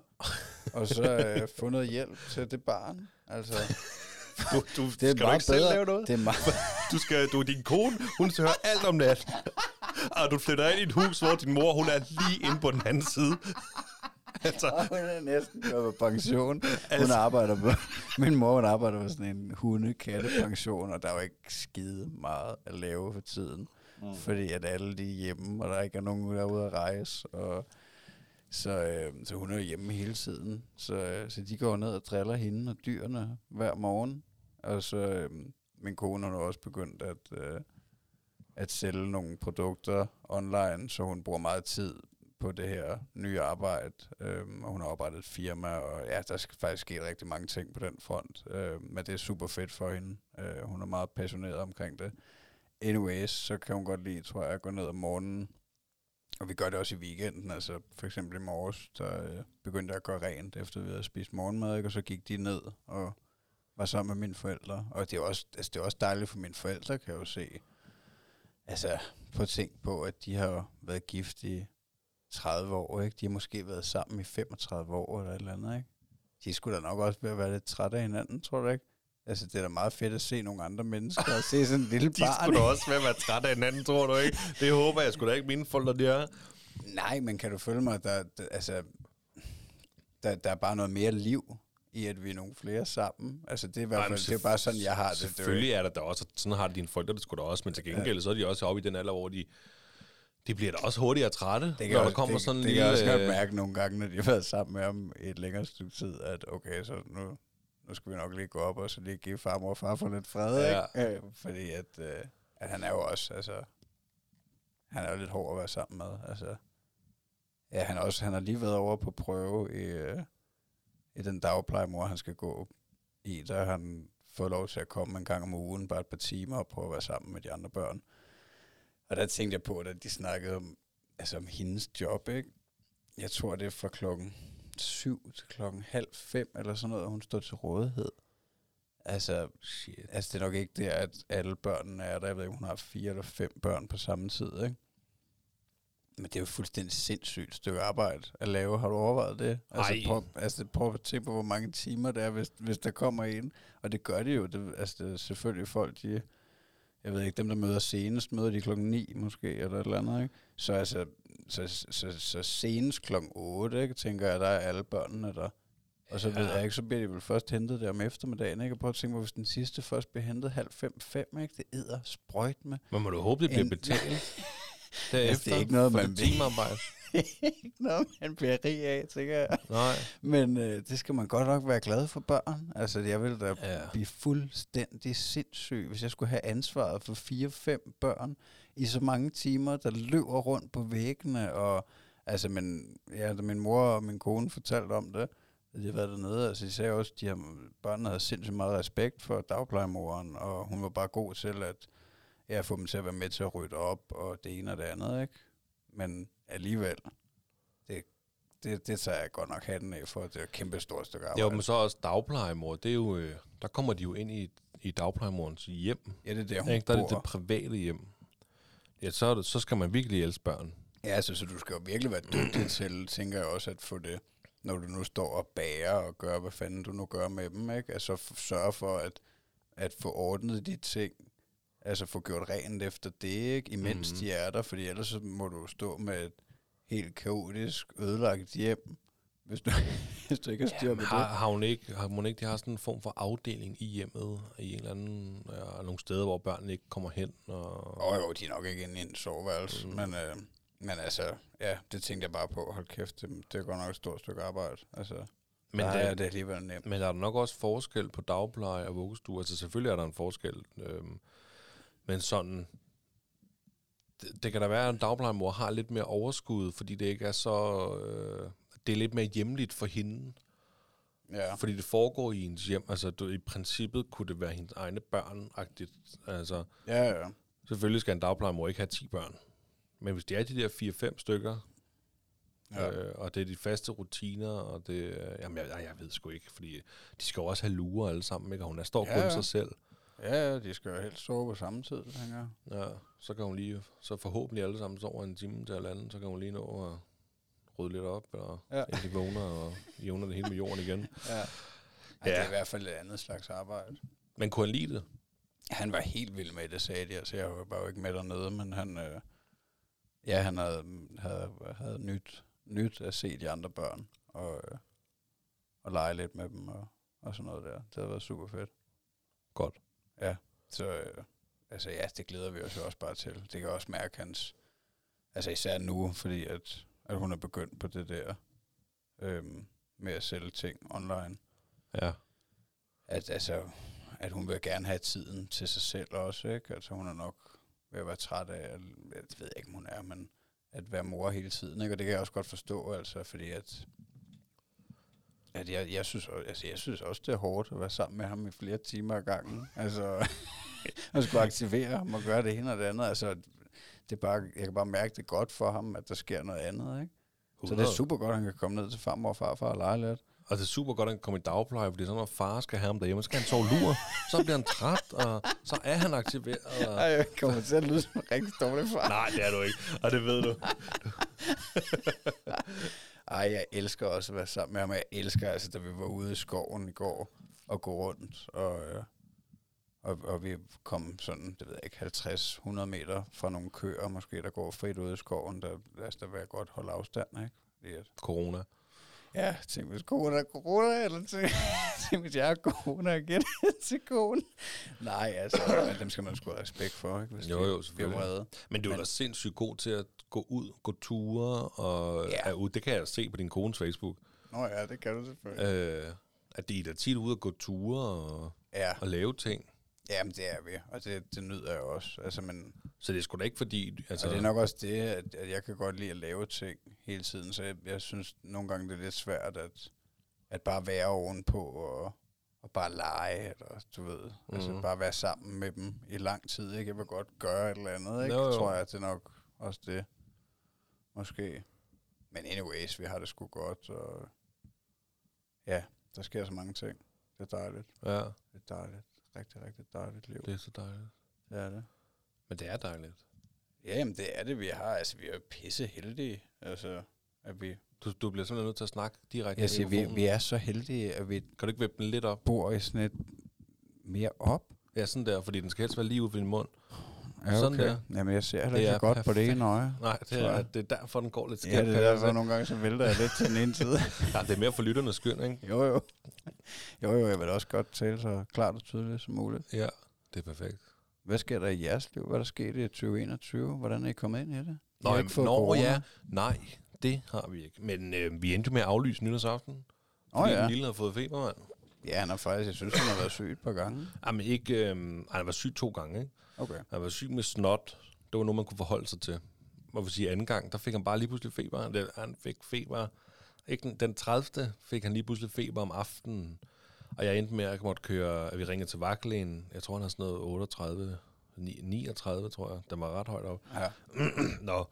og så øh, få noget hjælp til det barn. Altså, [laughs] Du, du, det er skal du ikke selv bedre. lave noget? Det er meget, [laughs] Du skal, du er din kone, hun skal høre alt om nat. Og du flytter ind i et hus, hvor din mor, hun er lige inde på den anden side. Altså, hun er næsten gået på pension. Hun Altså- arbejder på, min mor hun arbejder på sådan en hunde-katte-pension, og der er jo ikke skide meget at lave for tiden. Mm. Fordi at alle de er hjemme, og der ikke er nogen, der er ude at rejse. Og så, øh, så hun er hjemme hele tiden. Så, øh, så de går ned og driller hende og dyrene hver morgen. Og så øh, min kone hun har også begyndt at, øh, at sælge nogle produkter online, så hun bruger meget tid på det her nye arbejde. Øhm, og hun har oprettet et firma, og ja, der skal faktisk ske rigtig mange ting på den front. Øhm, men det er super fedt for hende. Øh, hun er meget passioneret omkring det. Anyways, så kan hun godt lide, tror jeg, at gå ned om morgenen. Og vi gør det også i weekenden. Altså for eksempel i morges, der øh, begyndte jeg at gøre rent, efter vi havde spist morgenmad, ikke? og så gik de ned og var sammen med mine forældre. Og det er også, altså, det er også dejligt for mine forældre, kan jeg jo se. Altså, på tænkt på, at de har været gift i 30 år, ikke? De har måske været sammen i 35 år eller et eller andet, ikke? De skulle da nok også ved at være lidt trætte af hinanden, tror du ikke? Altså, det er da meget fedt at se nogle andre mennesker og se sådan en [laughs] lille de barn. skulle da også være, være træt af hinanden, tror du ikke? Det håber jeg sgu da ikke, mine forældre, de er. Nej, men kan du følge mig, der, der, altså, der, der er bare noget mere liv i, at vi er nogle flere sammen. Altså, det er i hvert fald, det er bare sådan, jeg har det. Selvfølgelig er der da også, sådan har dine forældre det sgu da også, men til gengæld, ja. så er de også oppe i den alder, hvor de, de bliver da også hurtigere trætte, det kan når også, der kommer det, sådan en det lille... kan jeg også godt øh, mærke nogle gange, når de har været sammen med ham et længere stykke tid, at okay, så nu, nu skal vi nok lige gå op og så lige give farmor og far for lidt fred, Ja. ikke? Øh, fordi at, øh, at han er jo også, altså, han er jo lidt hård at være sammen med, altså. Ja, han, også, han har lige været over på prøve i, øh, i den dagplejemor, han skal gå i. Der har han fået lov til at komme en gang om ugen, bare et par timer, og prøve at være sammen med de andre børn. Og der tænkte jeg på, at de snakkede om, altså om hendes job, ikke? Jeg tror, det er fra klokken syv til klokken halv fem, eller sådan noget, hun står til rådighed. Altså, Shit. altså, det er nok ikke det, at alle børnene er der. Jeg ved ikke, hun har fire eller fem børn på samme tid, ikke? Men det er jo fuldstændig sindssygt stykke arbejde at lave. Har du overvejet det? Altså, Ej. prøv, altså prøv at tænke på, hvor mange timer det er, hvis, hvis der kommer en. Og det gør de jo. Det, altså, det er selvfølgelig folk, de... Jeg ved ikke, dem der møder senest, møder de klokken 9 måske, eller et eller andet, ikke? Så altså, så, så, så, så senest klokken 8, ikke, tænker jeg, der er alle børnene der. Og så ja. ved jeg ikke, så bliver de vel først hentet der om eftermiddagen, ikke? Og prøv at tænke på, hvis den sidste først bliver hentet halv fem, fem, ikke? Det æder sprøjt med. Men må du håbe, det bliver En- betalt derefter [laughs] Altså, det er ikke noget, man timearbejde. [laughs] ikke noget, man bliver rig af, tænker jeg. Nej. Men øh, det skal man godt nok være glad for børn. Altså, jeg ville da Ja. blive fuldstændig sindssyg, hvis jeg skulle have ansvaret for fire-fem børn i så mange timer, der løber rundt på væggene. Og, altså, men, ja, da min mor og min kone fortalte om det, at havde været dernede, altså de sagde også, at de her børnene havde sindssygt meget respekt for dagplejemoren, og hun var bare god til at ja, få dem til at være med til at rydde op, og det ene og det andet, ikke? Men alligevel, det, det, det tager jeg godt nok hatten af for, det er et kæmpe stort stykke arbejde. Jo, men så også dagplejemor, det er jo, øh, der kommer de jo ind i, i dagplejemorens hjem. ja, det er der, hun Ikke? Der er det det private hjem. Ja, så, det, så skal man virkelig elske børn. Ja, altså, så du skal jo virkelig være dygtig til, tænker jeg også, at få det, når du nu står og bager og gør, hvad fanden du nu gør med dem, ikke? Altså sørge for at, at få ordnet de ting, altså få gjort rent efter det, ikke? Imens mm. de er der, fordi ellers så må du stå med et helt kaotisk, ødelagt hjem, hvis du, [laughs] hvis du ikke har styr på Men har, det. har hun ikke, har hun ikke, de har sådan en form for afdeling i hjemmet, i en eller anden, ja, nogle steder, hvor børnene ikke kommer hen. Og, oh, jo, de er nok ikke inde i en soveværelse, Mm. men, øh, men altså, ja, det tænkte jeg bare på. Hold kæft, det, det godt nok et stort stykke arbejde. Altså, men, men der der, er det alligevel nemt. men der er nok også forskel på dagpleje og vuggestue. Altså selvfølgelig er der en forskel. Øhm, men sådan, det, det kan da være, at en dagplejemor har lidt mere overskud, fordi det ikke er så... Øh, det er lidt mere hjemligt for hende. Ja. Fordi det foregår i hendes hjem. Altså du, i princippet kunne det være hendes egne børn-agtigt. Altså Ja, ja. selvfølgelig skal en dagplejemor ikke have 10 børn. Men hvis det er de der 4-5 stykker, ja. ja. øh, og det er de faste rutiner, og det, øh, jamen jeg, jeg ved sgu ikke, fordi de skal jo også have lurer alle sammen, ikke? Og hun er står Ja, kun ja. sig selv. Ja, de skal jo helst sove på samme tid, tænker jeg. Ja, så kan hun lige, så forhåbentlig alle sammen sover en time til eller andet, så kan hun lige nå at rydde lidt op, og Ja. de vågner og jævner det hele med jorden igen. Ja. Ja. Det er i hvert fald et andet slags arbejde. Men kunne han lide det? Han var helt vild med det, sagde de. Altså, jeg var jo ikke med dernede, men han, øh, ja, han havde, havde, havde nyt, nyt at se de andre børn, og, øh, og lege lidt med dem, og, og sådan noget der. Det havde været super fedt. Godt. Så øh, altså, ja, det glæder vi os jo også bare til. Det kan også mærke hans, altså især nu, fordi at, at hun er begyndt på det der øhm, med at sælge ting online. Ja. at, altså, at hun vil gerne have tiden til sig selv også, ikke? Altså hun er nok ved at være træt af, jeg ved ikke, om hun er, men at være mor hele tiden, ikke? Og det kan jeg også godt forstå, altså, fordi at, at jeg, jeg, synes, også- altså, jeg synes også, det er hårdt at være sammen med ham i flere timer ad gangen. Altså, [laughs] at skulle aktivere ham og gøre det ene og det andet. Altså, det er bare, jeg kan bare mærke det godt for ham, at der sker noget andet, ikke? Så det er 100. super godt, at han kan komme ned til farmor og farfar og lege lidt. Og det er super godt, at han kommer i dagpleje, fordi så når far skal have ham derhjemme, så skal han sove lur. Så bliver han træt, og så er han aktiveret. Og... Ej, jeg kommer til at lyde som en rigtig dårlig far. Nej, det er du ikke, og det ved du. [laughs] Ej, jeg elsker også at være sammen med ham. Jeg elsker, altså, da vi var ude i skoven i går og gå rundt, og, øh, og, og vi kom sådan, det ved jeg ikke, 50-100 meter fra nogle køer, måske, der går frit ude i skoven, der, altså, der vil jeg godt holde afstand, ikke? Fordi at, Corona. Ja, tænk hvis corona er corona, eller tænk, [laughs] tænk hvis jeg er corona det [laughs] til kone. Nej, altså, dem skal man sgu have respekt for, ikke? Hvis Jo, jo, bliver selvfølgelig. vrede. Men du er da sindssygt god til at gå ud, gå ture og ja. er ude. Det kan jeg se på din kones Facebook. Nå ja, det kan du selvfølgelig. Øh, at de er da tit ude og gå ture og, Ja, og lave ting. Jamen det er vi, og det, det nyder jeg også. Altså, men Så det er sgu da ikke fordi... altså, Altså, og det er nok også det, at, at jeg kan godt lide at lave ting hele tiden, så jeg, jeg synes nogle gange, det er lidt svært at, at bare være ovenpå og, og bare lege, eller du ved, mm. altså Mhm. bare være sammen med dem i lang tid, ikke? Jeg vil godt gøre et eller andet, ikke? Jo, jo. Tror jeg, det er nok også det, måske. Men anyways, vi har det sgu godt, og ja, der sker så mange ting. Det er dejligt. ja, Det er dejligt. Rigtig, rigtig dejligt liv. det er så dejligt. Det er det. Men det er dejligt. Ja, jamen det er det, vi har. Altså, vi er jo pisse heldige. Altså, at vi... Du, du bliver simpelthen nødt til at snakke direkte Jeg siger, vi, vi er så heldige, at vi Kan du ikke vippe den lidt op? bor i sådan et mere op. Ja, sådan der, fordi den skal helst være lige ud for din mund. Ja, Sådan der. Jamen, jeg ser heller ikke så godt på det perfekt. ene øje. Nej, det er, det er derfor, den går lidt skævt. Ja, det er derfor, nogle gange så vælter jeg lidt til den ene side. [laughs] ja, det er mere for lytternes skyld, ikke? Jo, jo. Jo, jo, jeg vil også godt tale så klart og tydeligt som muligt. Ja, det er perfekt. Hvad sker der i jeres liv? Hvad er der sket i 2021? Hvordan er I kommet ind i det? Nå, har jamen, nå corona? ja, nej, det har vi ikke. Men øh, vi endte med at aflyse nytårsaften. Åh fordi ja. lille havde fået feber, mand. Ja, han har faktisk, jeg synes, han har været syg et par gange. Jamen ikke, øh, han var syg to gange, ikke? Okay. Han var syg med snot. Det var noget, man kunne forholde sig til. Må vi sige anden gang, der fik han bare lige pludselig feber. Han- fik feber. Ikke den, den 30. fik han lige pludselig feber om aftenen. Og jeg endte med, at jeg måtte køre, at vi ringede til vagtlægen. Jeg tror, han har sådan noget 38, ni- 39, tror jeg. Den var ret højt op. Ja. [clears throat] Nå,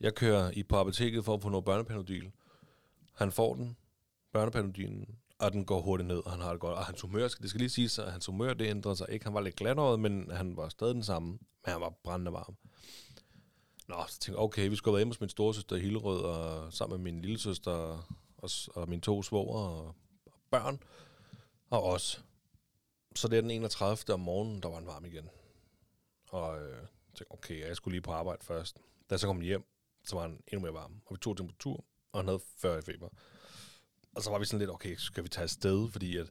jeg kører i på apoteket for at få noget børnepanodil. Han får den, børnepanodilen, og den går hurtigt ned, og han har det godt. Og hans humør, det skal lige siges, at hans humør, det ændrede sig ikke. Han var lidt glatåret, men han var stadig den samme. Men han var brændende varm. Nå, så tænkte jeg, okay, vi skulle have været hjemme hos min storesøster i Hillerød, og sammen med min lillesøster og, og mine to svoger og, og børn, og os. Så det er den 31. om morgenen, der var han varm igen. Og øh, tænkte, okay, jeg skulle lige på arbejde først. Da jeg så kom hjem, så var han endnu mere varm. Og vi tog temperatur, og han havde 40 i feber. Og så var vi sådan lidt, okay, skal vi tage afsted? Fordi at,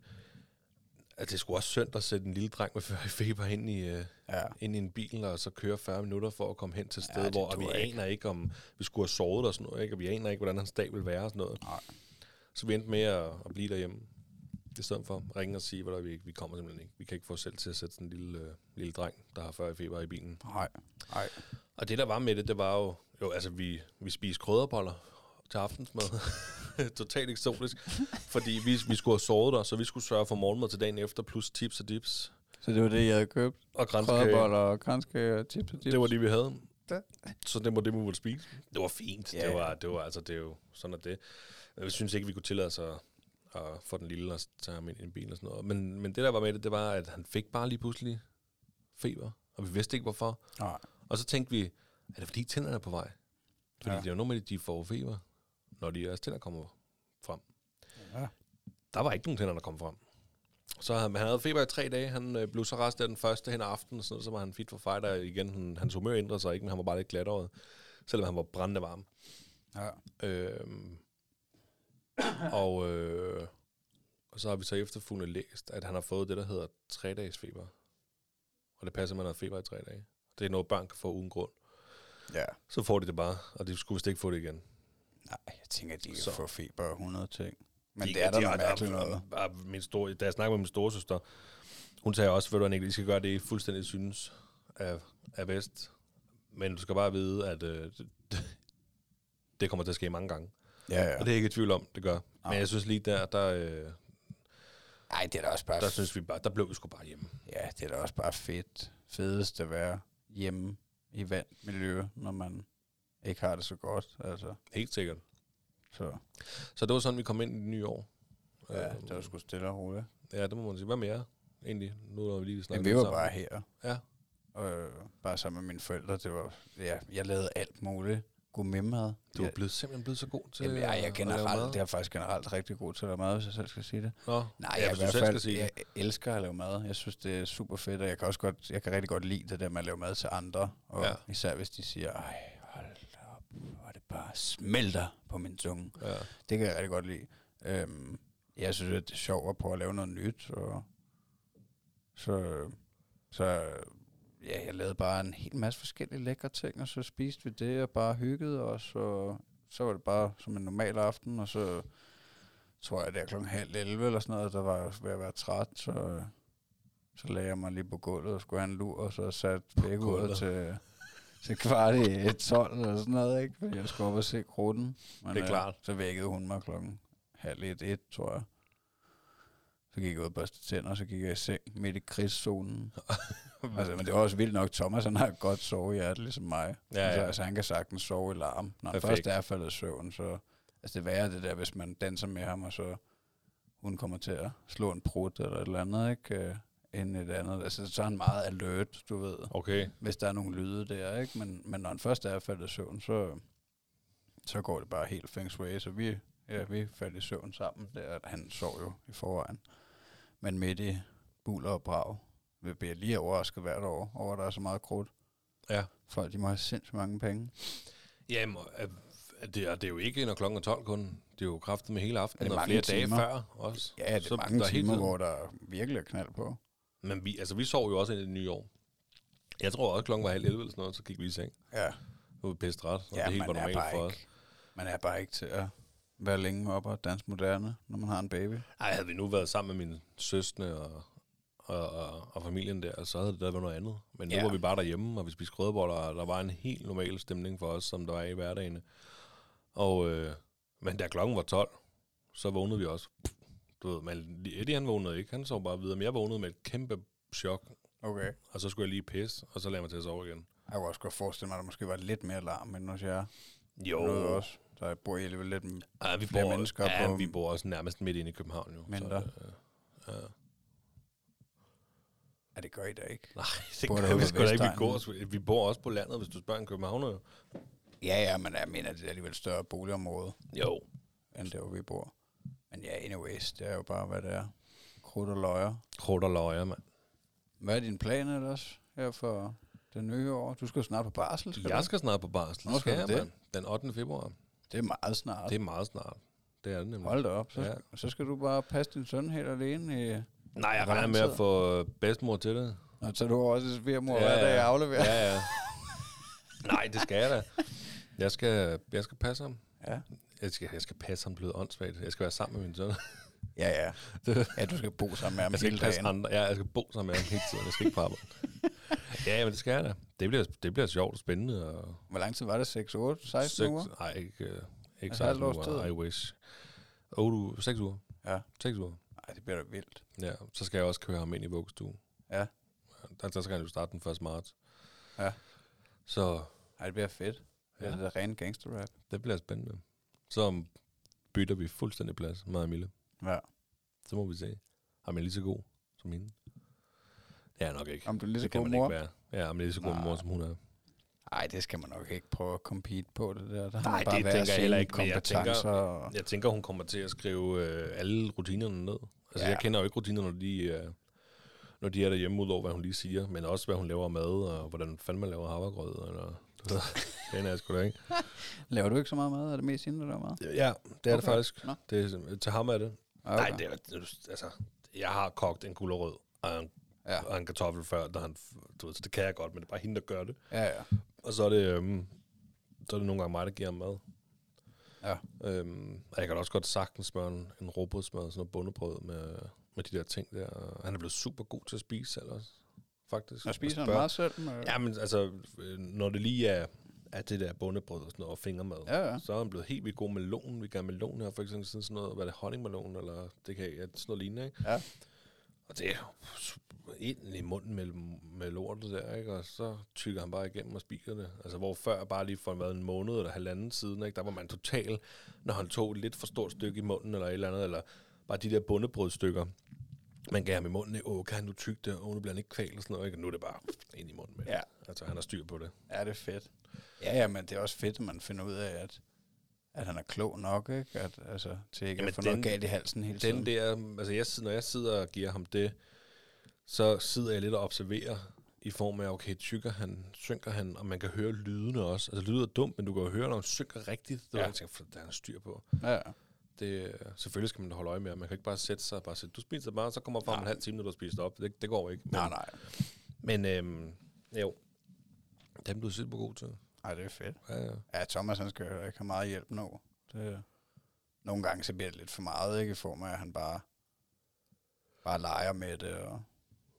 at det skulle også synd at sætte en lille dreng med 40 i [laughs] feber ind i, øh, Ja. ind i en bil, og så køre 40 minutter for at komme hen til et Ja, sted, det hvor vi ikke. aner ikke, om vi skulle have sovet og sådan noget, ikke? og vi aner ikke, hvordan hans dag vil være og sådan noget. Nej. Så vi endte med at, at blive derhjemme, i stedet for at ringe og sige, at vi, vi kommer simpelthen ikke. Vi kan ikke få os selv til at sætte sådan en lille, øh, lille dreng, der har 40 i feber i bilen. Nej. Nej. Og det, der var med det, det var jo, jo altså vi, vi spiste krydderboller til aftensmad. [laughs] Totalt eksotisk. fordi vi, vi skulle have sovet der, så vi skulle sørge for morgenmad til dagen efter, plus tips og dips. Så det var det, jeg havde købt? Og grænskage. Og kranskage og tips og tips? Det var det, vi havde. Det. Så det var det, vi måtte spise. Det var fint. Ja, Det var, det var, altså, det er jo sådan, at det. Jeg synes ikke, vi kunne tillade os at, at få den lille og tage ham ind i en bil og sådan noget. Men, men det, der var med det, det var, at han fik bare lige pludselig feber. Og vi vidste ikke, hvorfor. Nej. Og så tænkte vi, er det fordi tænderne er på vej? Fordi Ja. det er jo normalt, de får feber, når de deres tænder kommer frem. Ja. Der var ikke nogen tænder, der kom frem. Så han, han havde feber i tre dage. Han øh, blev så rest af den første hen ad aftenen, sådan, noget, så var han fit for fighter igen. Han, hans humør ændrede sig ikke, men han var bare lidt glatåret, selvom han var brændende varm. Ja. Øhm, og, øh, og så har vi så efterfølgende læst, at han har fået det, der hedder tre dages feber. Og det passer, at man har feber i tre dage. Det er noget, børn kan få uden grund. Ja. Så får de det bare, og de skulle vist ikke få det igen. Nej, jeg tænker, at de kan Så. få feber og 100 ting. Men de, det er der de, noget mærkeligt noget. Min store, da jeg snakkede med min storesøster, hun sagde også, ved du, Nick, I skal gøre det, I fuldstændig synes er, er bedst. Men du skal bare vide, at øh, det, kommer til at ske mange gange. Ja, Ja. ja. Og det er jeg ikke i tvivl om, det gør. Nej. Men jeg synes lige der, der, øh, Ej, det er da også bare... der synes vi bare, der blev vi sgu bare hjemme. Ja, det er da også bare fedt. Fedest at være hjemme i vand miljø, når man ikke har det så godt. Altså, Helt sikkert. så Så det var sådan, vi kom ind i det nye år. ja, Øhm, det var sgu stille og roligt. Ja, det må man sige. Hvad mere egentlig? Nu når vi lige snakket vi var sammen. bare her. Ja. Øh, bare sammen med mine forældre. Det var, ja, jeg lavede alt muligt. Gourmetmad. Du er blevet, simpelthen blevet så god til Jamen, jeg, jeg er generelt, mad. det er faktisk generelt rigtig god til at lave mad, hvis jeg selv skal sige det. Nå, Nej, ja, jeg, i hvert selv fald, skal sige jeg elsker at lave mad. Jeg synes, det er super fedt, og jeg kan også godt, jeg kan rigtig godt lide det der med at lave mad til andre. Og ja. især hvis de siger, ej, hold da op, hvor er det bare smelter på min tunge. Ja. Det kan jeg rigtig godt lide. Øhm, jeg synes, at det er sjovt at prøve at lave noget nyt. Og så, så ja, jeg lavede bare en hel masse forskellige lækre ting, og så spiste vi det og bare hyggede os. Og så var det bare som en normal aften, og så tror jeg, det er klokken halv 11 eller sådan noget, der var jeg ved at være træt, så, så lagde jeg mig lige på gulvet og skulle have en lur, og så satte begge ud til, til kvart i 12 eller sådan noget, ikke? Fordi jeg skulle op og se kruden. Men, Det er klart. så vækkede hun mig klokken halv et, et, tror jeg. Så gik jeg ud og børste tænder, og så gik jeg i seng midt i krigszonen. [laughs] altså, men det var også vildt nok. Thomas, han har godt sovet i hjertet, ligesom mig. Ja, Altså, ja. altså, han kan sagtens sove i larm. Når han først er faldet i søvn, så... Altså, det værre det der, hvis man danser med ham, og så hun kommer til at slå en prut eller et eller andet, ikke? End et andet. Altså, så er han meget alert, du ved Okay. hvis der er nogle lyde der, ikke? Men, men når han først er faldet i søvn, så, så går det bare helt feng shui, så vi, ja, vi faldt i søvn sammen. Der, han sov jo i forvejen. Men midt i buler og brag, vi bliver lige overrasket hvert år over, at der er så meget krudt. Ja. Folk, de må have sindssygt mange penge. Jamen, det er, det er jo ikke, når klokken er 12 kun. Det er jo kraftet med hele Er aftenen, det og flere timer? dage før også. Ja, det er Så mange der er timer, tiden- hvor der virkelig er knald på. Men vi, altså, vi sov jo også ind i det nye år. Jeg tror også, klokken var halv 11 eller sådan noget, så gik vi i seng. Ja, Nu var pisse træt, og ja det hele var normalt for os. ikke, man er bare ikke til at være længe oppe og danse moderne, når man har en baby. Ej, havde vi nu været sammen med mine søstre og, og, og, og familien der, så havde det da været noget andet. Men nu Ja. var vi bare derhjemme, og vi spiste grødeboller, og der var en helt normal stemning for os, som der var i hverdagen. Og, øh, men da klokken var 12, så vågnede vi også. Du ved, men Eddie han vågnede ikke, han sov bare videre, men jeg vågnede med et kæmpe chok, Okay. og så skulle jeg lige pisse, og så lagde jeg mig til at sove igen. Jeg kunne også godt forestille mig, at der måske var lidt mere larm end hos jer. Jo, Noget også. Der bor I alligevel lidt ja, vi flere bor, mennesker ja, på- vi bor også nærmest midt inde i København jo. Mindre. Så, øh, ja. Ja, det gør I da ikke. Nej, det Bor gør vi sgu da ikke. Vi, går, vi bor også på landet, hvis du spørger en københavner. Ja, ja, men jeg mener, det er alligevel et større boligområde, Jo. end der, hvor vi bor. Men ja, anyways, det er jo bare, hvad det er. Krudt og løjer. Krudt og løjer, mand. Hvad er dine planer ellers her for det nye år? Du skal snart på barsel, skal Jeg du? skal snart på barsel. Hvornår skal jeg, det? mand. Den 8. februar. Det er meget snart. Det er meget snart. Det er det nemlig. Hold da op. Så, Ja. så skal du bare passe din søn helt alene. I, Nej, jeg regner med at få bedstemor til det. og så du også svigermor ja, hver dag at aflevere. Ja, ja. [laughs] Nej, det skal jeg da. Jeg skal, jeg skal passe ham. ja. Jeg skal, jeg skal passe ham, lyder åndssvagt. Jeg skal være sammen med min søn. [laughs] Ja, ja. Ja, du skal bo sammen med ham Jeg skal hele ikke passe dagen. andre. Ja, jeg skal bo sammen med ham hele tiden. Jeg skal ikke på arbejde. [laughs] ja, men det skal jeg da. Det bliver, det bliver sjovt og spændende. Og Hvor lang tid var det? 6, 8, 16 seks, uger? Nej, ikke, øh, ikke Et 16 halvt års uger. tid. I wish. 8 uger. 6 uger. Ja. 6 uger. Nej, det bliver da vildt. Ja, så skal jeg også køre ham ind i vuggestuen. Ja. Der, der skal han jo starte den 1. marts. Ja. Så Ej, det bliver fedt. Det er Ja. det der rene gangster rap. det bliver spændende. Så bytter vi fuldstændig plads, mig og Mille. Ja. Så må vi se. Har man lige så god som hende? Det er nok ikke. Om du er lige så det kan god man mor? ikke være. Ja, om det er lige så god Nej. mor, som hun er. Nej, det skal man nok ikke prøve at compete på det der. Der Nej, bare det tænker jeg heller ikke, men jeg tænker- og- Jeg tænker, hun kommer til at skrive øh, alle rutinerne ned. Altså, Ja. jeg kender jo ikke rutinerne, når de, øh, når de er derhjemme, udover hvad hun lige siger, men også hvad hun laver mad, og hvordan fanden man laver havregrød, eller... Det [laughs] er jeg sgu da ikke. [laughs] Laver du ikke så meget mad? Er det mest hende, der mad? Ja, det er okay. det faktisk. Nå. Det er, til ham er det. Okay. Nej, det er, altså, jeg har kogt en gulerød og en, Ja, og en kartoffel før, der han, du ved, så det kan jeg godt, men det er bare hende, der gør det. ja, ja. Og så er det, øhm, så er det nogle gange mig, der giver ham mad. Ja. Øhm, og jeg kan også godt sagtens smøre en, en råbrødsmad, sådan noget bundebrød med, med de der ting der. Han er blevet super god til at spise selv også, faktisk. Og spiser han meget selv? Med... Ja, men altså, øh, når det lige er, er det der bundebrød og sådan noget, og fingermad, Ja, ja. så er han blevet helt vildt god melon. Vi gør melon her, for eksempel sådan sådan noget, hvad er det, honningmelon, eller det kan ja, sådan noget lignende, ikke? Ja. Og det er ind i munden med, med lortet der, ikke? Og så tykker han bare igennem og spiser det. Altså, hvor før bare lige for en måned eller halvanden siden, ikke? Der var man total, når han tog et lidt for stort stykke i munden, eller et eller andet, eller bare de der bundebrødstykker, man gav ham i munden, åh, kan han nu tygge det, åh, nu bliver han ikke kvalt og sådan noget, ikke? Nu er det bare ind i munden med. Ja. Altså, han har styr på det. Ja, det er fedt. Ja, ja, men det er også fedt, at man finder ud af, at, at han er klog nok, ikke? At, altså, til ikke Jamen, at få den- noget galt i halsen hele tiden. Den der, altså jeg, når jeg sidder og giver ham det, så sidder jeg lidt og observerer, i form af, okay, tykker han, synker han, og man kan høre lydene også. Altså, det lyder dumt, men du kan jo høre, når han synker rigtigt. Det Ja. ja. jeg tænker, for der er han styr på. Ja, Det, selvfølgelig skal man holde øje med, man kan ikke bare sætte sig og bare sige, du spiser bare, så kommer frem en halv time, når du har spist op. Det, det går ikke. Men, nej, nej. Men øhm, jo, dem du er super god til. Ej, det er fedt. Ja, ja. Ja, Thomas, han skal jo ikke have meget hjælp nu. Det, nogle gange så bliver det lidt for meget, ikke? I form af, at han bare, bare leger med det og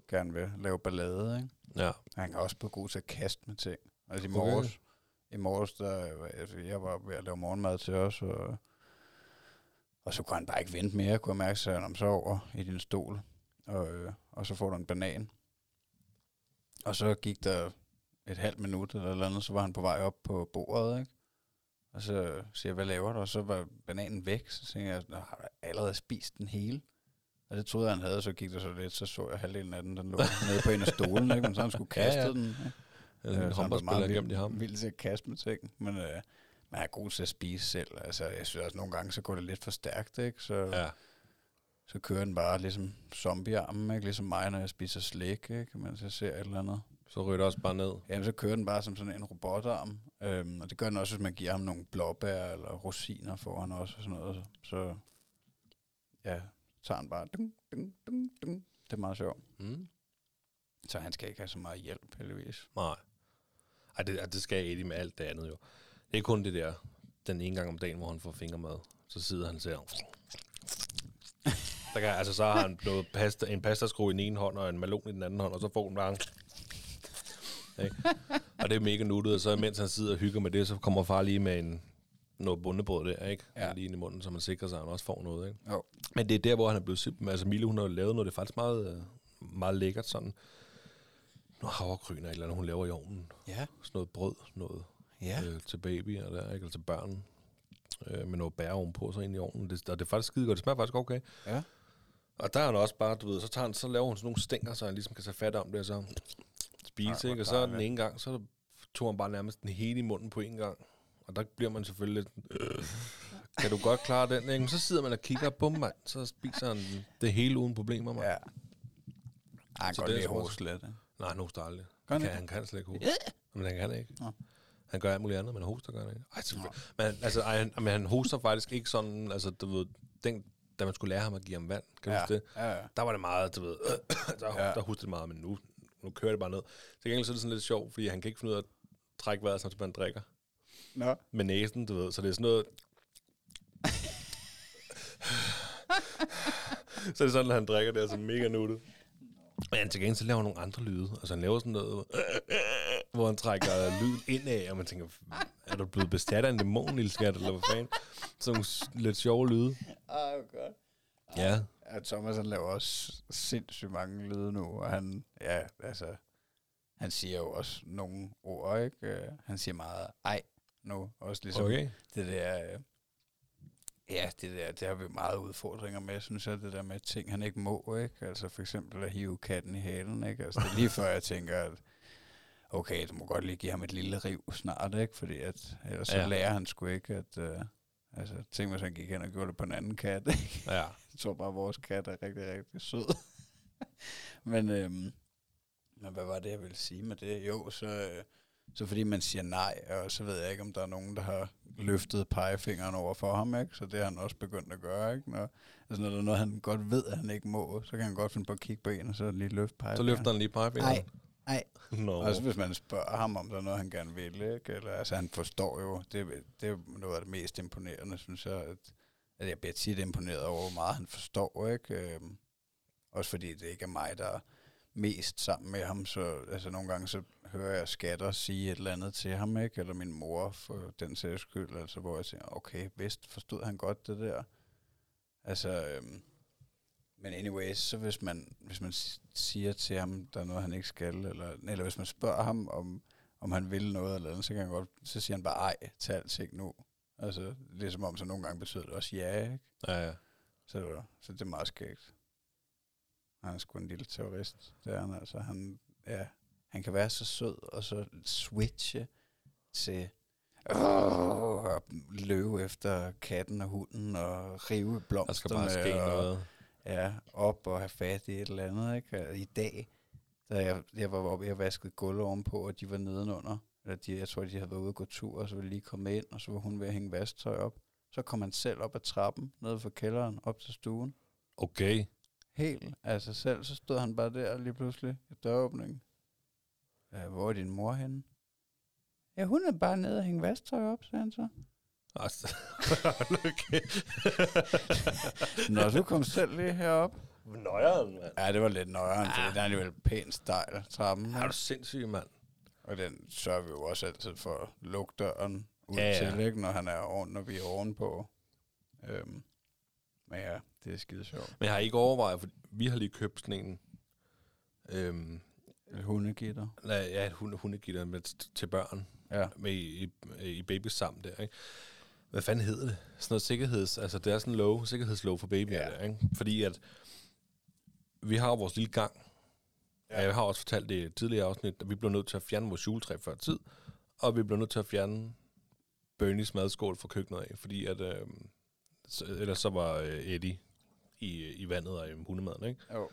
gerne vil lave ballade, ikke? ja. Han kan også blive god til at kaste med ting. Altså i Okay. morges, i morges der, jeg var ved at lave morgenmad til os, og, og så kunne han bare ikke vente mere, kunne jeg mærke, så han så over i din stol, og, øh, og så får du en banan. Og så gik der et halvt minut eller eller andet, så var han på vej op på bordet, ikke? Og så siger jeg, hvad laver du? Og så var bananen væk, så tænkte jeg, "Nå, har du allerede spist den hele? Og det troede jeg, han havde, så gik der så lidt, så så jeg halvdelen af den, den lå [laughs] nede på en af stolen, ikke? Men så han skulle Ja, kaste ja. den. Ikke? En så han var håndboldspiller meget gemt i ham. Vild til at kaste med ting, men øh, man er god til at spise selv. Altså, jeg synes også, nogle gange, så går det lidt for stærkt, ikke? Så, Ja. så kører den bare ligesom zombiearmen, ikke? Ligesom mig, når jeg spiser slik, ikke? Mens jeg ser et eller andet. Så ryger det også bare ned. Jamen, så kører den bare som sådan en robotarm. Øhm, og det gør den også, hvis man giver ham nogle blåbær eller rosiner foran også og sådan noget. Så, så ja, tager han bare... Dung, dung, dung, dung. Det er meget sjovt. Mm. Så han skal ikke have så meget hjælp, heldigvis. Nej. Ej, det, det skal Eddie med alt det andet jo. Det er kun det der, den ene gang om dagen, hvor han får fingermad. Så sidder han ser. Der kan, altså, så har han noget pasta, en pastaskru i den ene hånd, og en melon i den anden hånd, og så får han bare... Ikke? Og det er mega nuttet, og så mens han sidder og hygger med det, så kommer far lige med en, noget bundebrød der, ikke? Ja. Lige ind i munden, så man sikrer sig, at han også får noget, ikke? Jo. Men det er der, hvor han er blevet simpelthen... Altså, Mille, hun har lavet noget, det er faktisk meget, øh, meget lækkert sådan. Noget havregryn eller et eller andet, hun laver i ovnen. Ja. Sådan noget brød, noget Ja. øh, til babyer der, ikke? Eller til børn. Øh, med noget bær ovenpå, så ind i ovnen. Det, og det er faktisk skide godt. Det smager faktisk okay. Ja. Og der er han også bare, du ved, så, tager han, så laver hun sådan nogle stænger, så han ligesom kan tage fat om det, og så spise, Ej, ikke? Og så den ene gang, så tog han bare nærmest den hele i munden på en gang. Og der bliver man selvfølgelig lidt... Øh, kan du godt klare den, ikke? Men så sidder man og kigger, bum, mand, så spiser han det hele uden problemer, mand. Ja. Ej, han kan godt er lide hoste lidt. Nej, han hoster aldrig. Han kan, han kan slet ikke hoste. Men han kan ikke. Nå. Han gør alt muligt andet, men han hoster gør han ikke. Ej. Men, altså, ej, han, men han hoster faktisk ikke sådan, altså, du ved, den, da man skulle lære ham at give ham vand, kan du Ja. huske det? Ja, ja. Der var det meget, du ved, [clears throat] der, Ja. der hostede det meget, men nu, nu kører det bare ned. Til gengæld så er det sådan lidt sjovt, fordi han kan ikke finde ud af at trække vejret, som man drikker Nå. med næsen, du ved. Så det er sådan noget... [laughs] så er det sådan, at han drikker det, sådan mega nuttet. Men til gengæld så laver han nogle andre lyde. Altså han laver sådan noget, hvor han trækker lyden indad, og man tænker, er du blevet bestat af en dæmon, lille skat, eller hvad fanden? Sådan nogle lidt sjove lyde. Ej, hvor godt. Ja, Ja, Thomas han laver også sindssygt mange lyde nu, og han, ja, altså, han siger jo også nogle ord, ikke? Øh, Han siger meget ej nu, også ligesom okay. det der, øh, ja, det der, det har vi meget udfordringer med, synes jeg, det der med ting, han ikke må, ikke? Altså for eksempel at hive katten i halen, ikke? Altså det er lige før jeg tænker, at okay, du må godt lige give ham et lille riv snart, ikke? Fordi at, ellers så Ja. lærer han sgu ikke, at, øh, altså tænk hvis han gik hen og gjorde det på en anden kat, [laughs] ikke? Ja. Jeg tror bare, at vores kat er rigtig, rigtig sød. [laughs] men, øhm, men hvad var det, jeg ville sige med det? Jo, så, øh, så fordi man siger nej, og så ved jeg ikke, om der er nogen, der har løftet pegefingeren over for ham, ikke? Så det har han også begyndt at gøre, ikke? Når, altså, når der er noget, han godt ved, at han ikke må, så kan han godt finde på at kigge på en, og så lige løfte Så pegefingeren. løfter han lige pegefingeren. Nej, nej. Nå. Også hvis man spørger ham, om der er noget, han gerne vil, ikke? Eller, altså, han forstår jo, det, det er noget af det mest imponerende, synes jeg, at, at jeg bliver tit imponeret over, hvor meget han forstår, ikke? Øhm, også fordi det ikke er mig, der er mest sammen med ham, så altså, nogle gange så hører jeg skatter sige et eller andet til ham, ikke? Eller min mor for den sags skyld, altså, hvor jeg tænker, okay, vist forstod han godt det der. Altså, øhm, men anyways, så hvis man, hvis man siger til ham, der er noget, han ikke skal, eller, eller hvis man spørger ham, om, om han vil noget eller andet, så, kan han godt, så siger han bare ej til alting nu. Altså, det er som om, så nogle gange betyder det også ja, ikke? Ja, ja. Så, så det er meget skægt. Han er sgu en lille terrorist. Det er han altså. Han, ja, han kan være så sød, og så switche til at løbe efter katten og hunden, og rive Der blomsterne. skal bare ske og, noget. Ja, op og have fat i et eller andet, ikke? Og I dag, da jeg, jeg var oppe, jeg vaskede gulv ovenpå, og de var nedenunder. Eller de, jeg tror, de havde været ude og gå tur, og så ville lige komme ind, og så var hun ved at hænge vasktøj op. Så kom han selv op ad trappen, ned fra kælderen, op til stuen. Okay. Helt af sig selv, så stod han bare der lige pludselig i døråbningen. Ja, hvor er din mor henne? Ja, hun er bare nede og hænge vasktøj op, sagde han så. Altså. [laughs] Nå, så kom selv lige herop. Nøjeren, mand. Ja, det var lidt nøjeren, for den er alligevel pænt stejl, trappen. Er du sindssyg, mand? Og den sørger vi jo også altid for at lukke døren ud Ja, ja, til, ikke, når, han er oven, når vi er ovenpå. Øhm, men ja, det er skide sjovt. Men jeg har ikke overvejet, for vi har lige købt sådan en... Øhm, Et hundegitter. nej, ja, et hunde, hundegitter med til børn Ja. med i, i, i babys sammen der, ikke? Hvad fanden hedder det? Sådan noget sikkerheds... Altså, det er sådan en lov, sikkerhedslov for babyer Ja. der, ikke? Fordi at vi har vores lille gang. Ja. Jeg har også fortalt det i et tidligere afsnit, at vi blev nødt til at fjerne vores juletræ før tid, og vi blev nødt til at fjerne Bernies madskål fra køkkenet af, fordi at... Øh, så, ellers så var øh, Eddie i, i vandet og i hundemaden, ikke? Jo.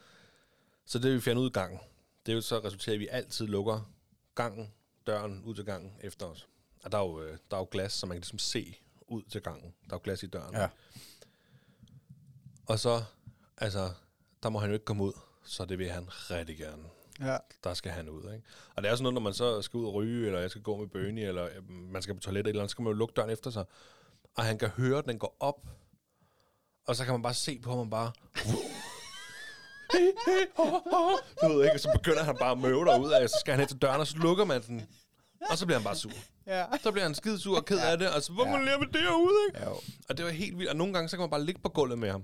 Så det vi fjerne ud i gangen. Det vil så resultere at vi altid lukker gangen, døren ud til gangen efter os. Og der er jo, øh, der er jo glas, så man kan ligesom se ud til gangen. Der er jo glas i døren. Ja. Og så, altså, der må han jo ikke komme ud, så det vil han rigtig gerne. Ja. Der skal han ud, ikke? Og det er sådan noget, når man så skal ud og ryge, eller jeg skal gå med Bernie, eller øh, man skal på toilettet, eller andet, så skal man jo lukke døren efter sig. Og han kan høre, at den går op, og så kan man bare se på ham bare... [laughs] du ved ikke, så begynder han bare at møve derud af, så skal han hen til døren, og så lukker man den. Og så bliver han bare sur. Ja. Så bliver han skide sur og ked af det, og så, hvor man lærer med det herude, ikke? Jo. Og det var helt vildt. Og nogle gange, så kan man bare ligge på gulvet med ham.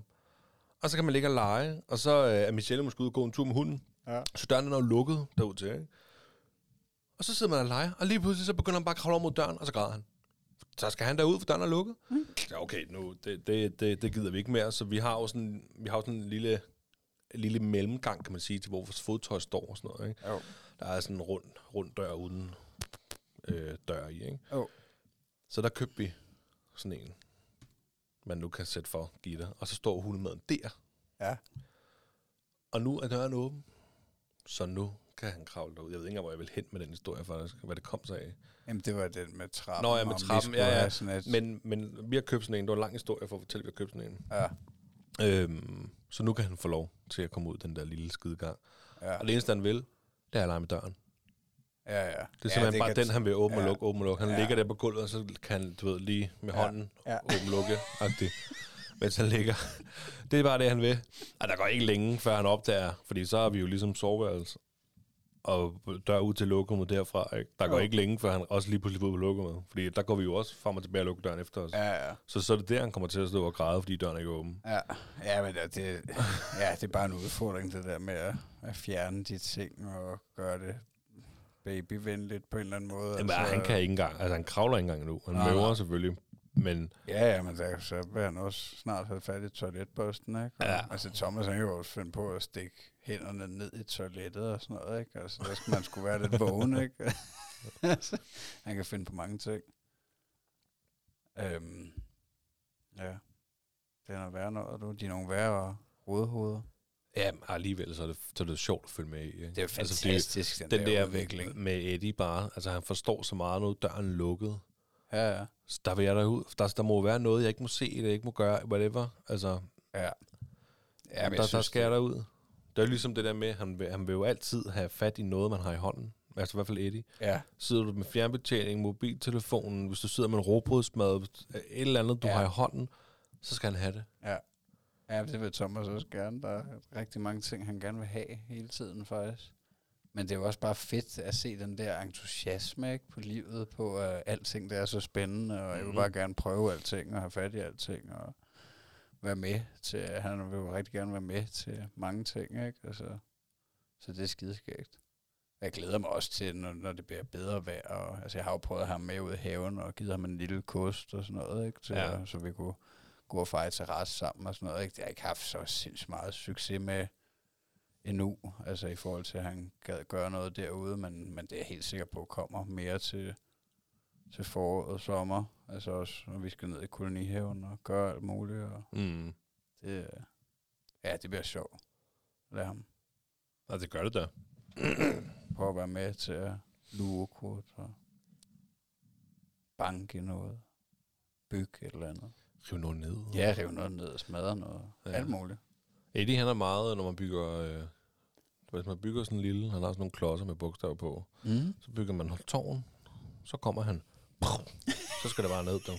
Og så kan man ligge og lege. Og så øh, er Michelle måske ude og gå en tur med hunden. Ja. Så døren er jo lukket derud til, ikke? Og så sidder man og leger, og lige pludselig så begynder han bare at kravle over mod døren, og så græder han. Så skal han derud, for døren er lukket. Mm. Ja, okay, nu, det, det, det, det gider vi ikke mere. Så vi har jo sådan, vi har jo sådan en lille, lille mellemgang, kan man sige, til hvor vores fodtøj står og sådan noget, ikke? Jo. Der er sådan en rund, rund dør uden øh, dør i, ikke? Jo. Så der købte vi sådan en, man nu kan sætte for Gitter. Og så står hundemaden der. Ja. Og nu er døren åben. Så nu kan han kravle derud. Jeg ved ikke engang, hvor jeg vil hen med den historie faktisk. Hvad det kom sig af. Jamen, det var den med trappen. Nå ja, med trappen. Ja, ja. Sådan et, Men, men vi har købt sådan en. Det var en lang historie for at fortælle, at vi har købt sådan en. ja. Øhm, så nu kan han få lov til at komme ud den der lille skidegang. Ja. Og det eneste, han vil, det er at lege med døren. Ja, ja. Det er simpelthen ja, bare kan- den, han vil åbne og ja. lukke, åbne og lukke. Han Ja. ligger der på gulvet, og så kan han, du ved, lige med Ja. hånden Ja. åbne lukke agtigt mens han ligger. [laughs] Det er bare det, han vil. Og der går ikke længe, før han opdager, fordi så har vi jo ligesom soveværelse og dør ud til lokummet derfra. Ikke? Der går Jo. ikke længe, før han også lige pludselig ud på lokummet. Fordi der går vi jo også frem og tilbage og lukker døren efter os. Ja. Ja. Så, så er det der, han kommer til at stå og græde, fordi døren ikke er åben. Ja, ja men det, det, ja, det er bare en udfordring, det der med at, at fjerne de ting og gøre det babyvenligt på en eller anden måde. Jamen, han kan ikke engang, altså han kravler ikke engang nu. Han Nej, møver nej. selvfølgelig, men Ja, ja, men der, så vil han også snart have fat i toiletbørsten, ikke? Og, Ja. Altså, Thomas, han kan jo også finde på at stikke hænderne ned i toilettet og sådan noget, ikke? Altså, der skal man skulle være lidt vågen, [laughs] ikke? altså, han kan finde på mange ting. Øhm, ja, det er noget værre noget, du. De er nogle værre rådhoveder. Ja, alligevel så er, det, så er det sjovt at følge med i. Ikke? Det er jo Altså, fantastisk, den, den der, der udvikling. med Eddie bare, altså han forstår så meget, nu døren lukket. Ja, ja. Så der vil jeg derud. Der, der må være noget, jeg ikke må se, eller ikke må gøre, whatever. Altså, Ja, ja men der, der skal jeg derud. Det er jo ligesom det der med, han vil, han vil jo altid have fat i noget, man har i hånden. Altså i hvert fald Eddie. Ja, Sidder du med fjernbetjening, mobiltelefonen, hvis du sidder med en råbrødsmad, et eller andet, du ja. har i hånden, så skal han have det. ja. Ja, det vil Thomas også gerne. Der er rigtig mange ting, han gerne vil have hele tiden, faktisk. Men det er jo også bare fedt at se den der entusiasme ikke, på livet, på at alting det er så spændende, og jeg vil Mhm. bare gerne prøve alting, og have fat i alting, og være med til, han vil jo rigtig gerne være med til mange ting, ikke? Altså, så det er skideskægt. Jeg glæder mig også til, når, når det bliver bedre vejr. Og, altså, jeg har jo prøvet at have ham med ud i haven og givet ham en lille kost og sådan noget, ikke? Til, ja. Så vi kunne gå og fejre terrasse sammen og sådan noget. Ikke? Det har jeg ikke haft så sindssygt meget succes med endnu, altså i forhold til, at han gad gøre noget derude, men, men det er jeg helt sikker på kommer mere til, til foråret og sommer. Altså også, når vi skal ned i kolonihaven og gøre alt muligt. Og Mm. det, ja, det bliver sjovt. Lad ham. Og det gør det da. Prøv at være med til at luge krudt og banke noget. Bygge et eller andet. Rive noget ned. Ja, rive noget ned og smadre noget. Ja. Ja. Alt muligt. Eddie, han er meget, når man bygger... Øh, hvis man bygger sådan en lille... Han har sådan nogle klodser med bogstaver på. Mm. Så bygger man tårn. Så kommer han. Så skal det bare ned, du.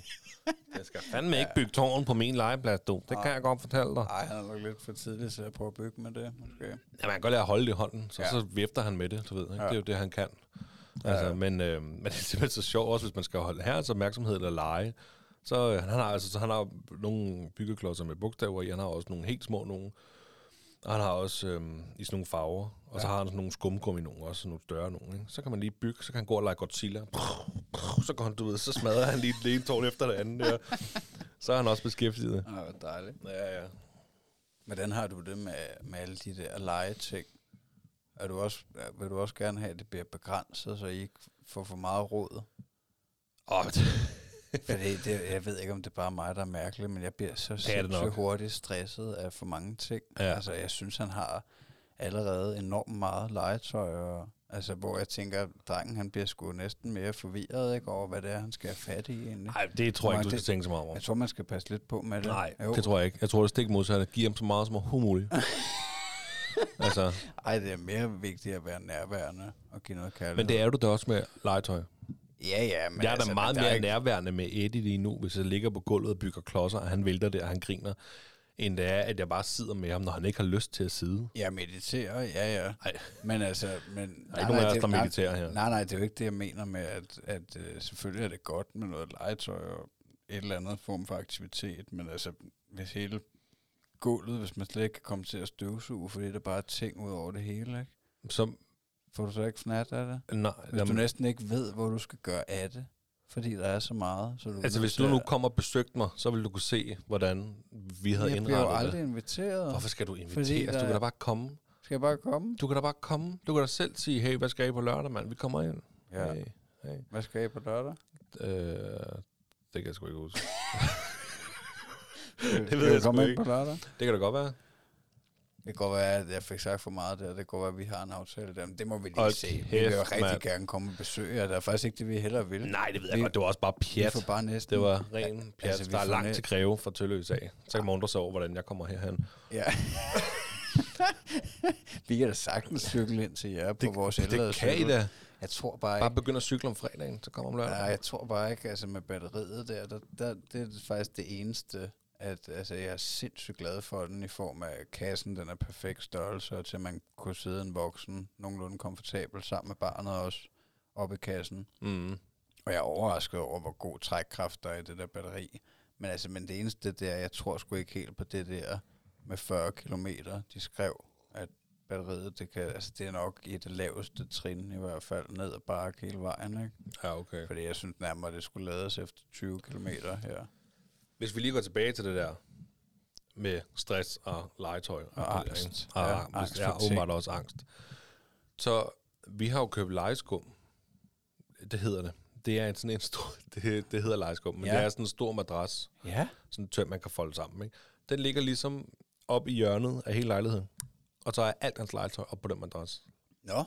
Jeg skal fandme ikke bygge tårn på min legeplads, du. Det kan jeg godt fortælle dig. Ej, han er nok lidt for tidligt til at prøve at bygge med det, måske. Ja, man kan godt lære at holde det i hånden, så, ja. Ja. så vifter han med det, du ved. Ikke? Ja. Ja. Det er jo det, han kan. Ja, Altså, ja. men, øh, [laughs] men det er simpelthen så sjovt også, hvis man skal holde herrens opmærksomhed eller lege. Så øh, han har altså så han har nogle byggeklodser med bogstaver i, han har også nogle helt små nogle. Og han har også øh, i sådan nogle farver. Og ja. så Ja. har han sådan nogle skumgummi nogle, også sådan nogle større nogle. Ikke? Så kan man lige bygge, så kan han gå og lege Godzilla. Så går han, du ved, så smadrer han lige det ene tårn efter det andet der. Så er han også beskæftiget. Ej, hvor dejligt. Ja, ja. Hvordan har du det med, med alle de der legeting? Er du også, vil du også gerne have, at det bliver begrænset, så I ikke får for meget råd? Åh, Fordi det, jeg ved ikke, om det er bare mig, der er mærkelig, men jeg bliver så nok. hurtigt stresset af for mange ting. Ja. Altså, jeg synes, han har allerede enormt meget legetøj, og, altså, hvor jeg tænker, at drengen han bliver sgu næsten mere forvirret ikke, over, hvad det er, han skal have fat i. Nej, det tror jeg ikke, du Det- skal tænke så meget over. Jeg tror, man skal passe lidt på med det. Nej, jo. det tror jeg ikke. Jeg tror, det er stik modsatte. Giv ham så meget som overhovedet muligt. [laughs] altså, Ej, det er mere vigtigt at være nærværende og give noget kærlighed. men det er du da også med legetøj. Ja, ja, men jeg er altså, da meget mere ikke... nærværende med Eddie lige nu, hvis jeg ligger på gulvet og bygger klodser, og han vælter der, og han griner, end det er, at jeg bare sidder med ham, når han ikke har lyst til at sidde. Jeg mediterer, ja, ja. Ej. Men altså... Men, Der er ikke nogen af os, det- der mediterer her. Nej, nej, det er jo ikke det, jeg mener med, at, at uh, selvfølgelig er det godt med noget legetøj og et eller andet form for aktivitet, men altså, hvis hele gulvet, hvis man slet ikke kan komme til at støvsuge, fordi der bare er ting ud over det hele, ikke? Så, Får du så ikke fnat af det? nej, Hvis du jamen, næsten ikke ved, hvor du skal gøre af det, fordi der er så meget. Så du altså hvis du nu at- kom og besøgte mig, så ville du kunne se, hvordan vi havde Jeg bliver jo indrettet aldrig det. inviteret. Hvorfor skal du inviteres? Du der- kan da bare komme. Skal jeg bare komme? Du kan da bare komme. Du kan da selv sige, hey, hvad skal I på lørdag, mand? Vi kommer ind. Ja. Hey, hey. Hvad skal jeg på lørdag? Øh, det kan jeg sgu ikke huske. [laughs] det ved jeg sgu komme ind ikke. på lørdag? Det kan da godt være. Det kan godt være, at jeg fik sagt for meget der. Det kan godt være, at vi har en aftale der. Men det må vi lige Hold se. Vi kæft, vil jo rigtig mand. gerne komme og besøge jer. Der er faktisk ikke det, vi hellere vil. Nej, det ved jeg Vi- godt. Det var også bare Vi pjat. får bare næsten... Det var ren pjat. Altså, vi der er langt til Greve fra Tølløs af. Så kan man undre sig over, hvordan jeg kommer herhen. Ja. [laughs] vi kan da sagtens cykle ind til jer på Det, vores det ellede kan I da. Jeg tror bare Bare ikke... begynde at cykle om fredagen, så kommer om lørdag. Nej, jeg tror bare ikke, altså med batteriet der, der, der, det er faktisk det eneste, at altså, jeg er sindssygt glad for den i form af kassen, den er perfekt størrelse, og til at man kunne sidde en voksen nogenlunde komfortabel sammen med barnet også oppe i kassen. Mm. Og jeg er overrasket over, hvor god trækkraft der er i det der batteri. Men altså, men det eneste det er, jeg tror sgu ikke helt på det der med 40 km. De skrev, at batteriet, det, kan, altså, det er nok i det laveste trin i hvert fald, ned ad bakke hele vejen, ikke? Ja, okay. Fordi jeg synes nærmere, det skulle lades efter 20 km her. Hvis vi lige går tilbage til det der med stress og legetøj. Og der, angst. Og Ja, angst ja, åbenbart også angst. Så vi har jo købt lejeskum. Det hedder det. Det er en sådan en stor, [laughs] det, det hedder lejeskum, men Ja. det er sådan en stor madras, Ja. sådan tøm, man kan folde sammen. Ikke? Den ligger ligesom op i hjørnet af hele lejligheden. Og så er alt hans legetøj op på den madras. Nå,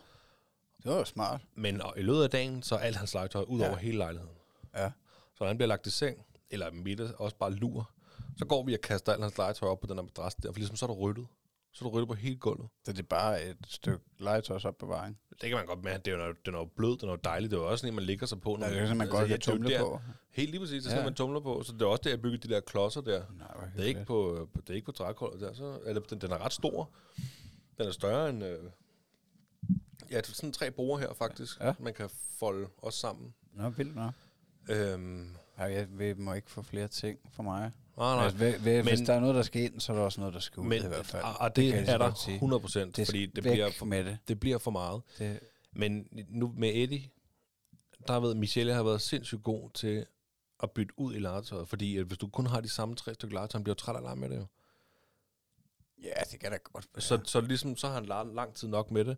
det var jo smart. Men og i løbet af dagen, så er alt hans legetøj ud Ja. over hele lejligheden. Ja. Så han bliver lagt i seng, eller middag, også bare lur, så går vi og kaster alt hans legetøj op på den her madras der, for ligesom så er der ryddet. Så er der ryddet på hele gulvet. Så det er bare et stykke legetøjsopbevaring. Det kan man godt med. Det er jo, den er jo blød, den er jo dejlig. Det er jo også sådan en, man ligger sig på. Ja, det kan man godt ja, kan det er tumle der- på. Helt lige præcis, det Ja. skal man tumler på. Så det er også det, jeg bygger de der klodser der. Nej, Det er ikke på, det er ikke på trækullet der. Så, eller, den, den er ret stor. Den er større end... Øh, ja, det er sådan tre borer her faktisk. Ja. Man kan folde os sammen. Nå, vildt nok. Øhm, Ja, jeg vi må ikke få flere ting for mig. nej, nej. Altså, hvis, hvis Men- der er noget, der skal ind, så er der også noget, der skal ud Men, i hvert fald. og, og det, lige så er der godt sige. 100 procent, det fordi det bliver, for, med det. det bliver for meget. det. Men nu med Eddie, der har været, Michelle har været sindssygt god til at bytte ud i legetøjet, fordi at hvis du kun har de samme tre stykker legetøj, bliver jo træt af at med det jo. Ja, det kan da godt være. Så, så ligesom, så har han lang, lang tid nok med det,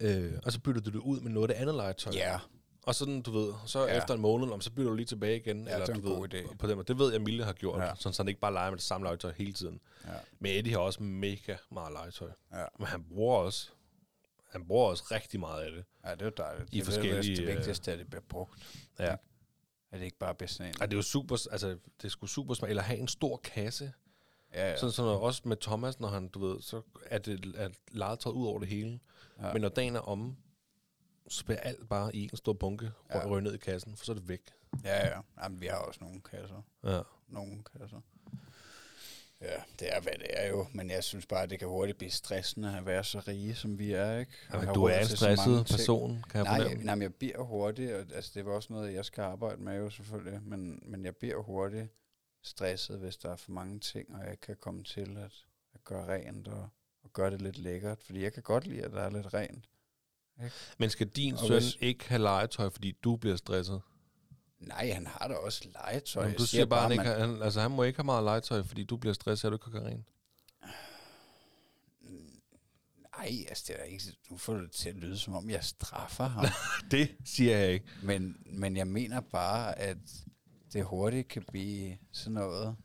øh, og så bytter du det ud med noget af det andet legetøj. Ja, Og sådan, du ved, så Ja. ja. efter en måned, om, så bytter du lige tilbage igen. Ja, eller, det er du en ved, god idé. På den, det ved jeg, Emilie har gjort, Ja. ja. sådan, så han ikke bare leger med det samme legetøj hele tiden. ja, Men Eddie har også mega meget legetøj. ja. Men han bruger også han bruger også rigtig meget af det. Ja, det er jo dejligt. I det er forskellige, Det øh, vigtigste er, at det bliver brugt. Ja. At det ikke bare sådan en. Og det er jo super, altså, det er sgu super smart. Eller have en stor kasse. Ja, ja. Sådan, sådan noget, også med Thomas, når han, du ved, så er det er legetøj ud over det hele. Ja. Ja. Men når dagen er omme, så bliver alt bare i en stor bunke Ja. ja. røget ned i kassen, for så er det væk. Ja, ja. Jamen, vi har også nogle kasser. Ja. Nogle kasser. Ja, det er, hvad det er jo. Men jeg synes bare, det kan hurtigt blive stressende at være så rige, som vi er, ikke? Jamen, have du er en stresset person, kan jeg Nej, fornemme. nej, men jeg bliver hurtigt, og altså, det var også noget, jeg skal arbejde med jo selvfølgelig, men, men jeg bliver hurtigt stresset, hvis der er for mange ting, og jeg kan komme til at, at gøre rent og, og gøre det lidt lækkert, fordi jeg kan godt lide, at der er lidt rent. Men skal din Og søn hvis- ikke have legetøj, fordi du bliver stresset? Nej, han har da også legetøj. Jeg du siger bare, han, ikke man- har, han, altså, han må ikke have meget legetøj, fordi du bliver stresset, at du ikke rent. Nej, altså det er ikke, nu får du det til at lyde, som om jeg straffer ham. [laughs] Det siger jeg ikke. men, men jeg mener bare, at det hurtigt kan blive sådan noget,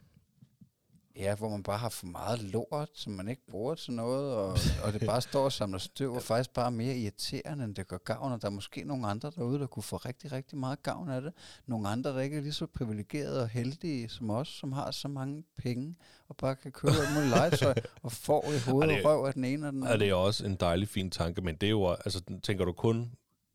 ja, hvor man bare har for meget lort, som man ikke bruger til noget, og, og det bare står og samler støv, og faktisk bare mere irriterende, end det gør gavn, og der er måske nogle andre derude, der kunne få rigtig, rigtig meget gavn af det. Nogle andre, der ikke er lige så privilegerede og heldige som os, som har så mange penge, og bare kan købe alt muligt legetøj, [laughs] og får i hovedet det- og røv af den ene og den Og anden. det er også en dejlig, fin tanke, men det er jo, altså, tænker du kun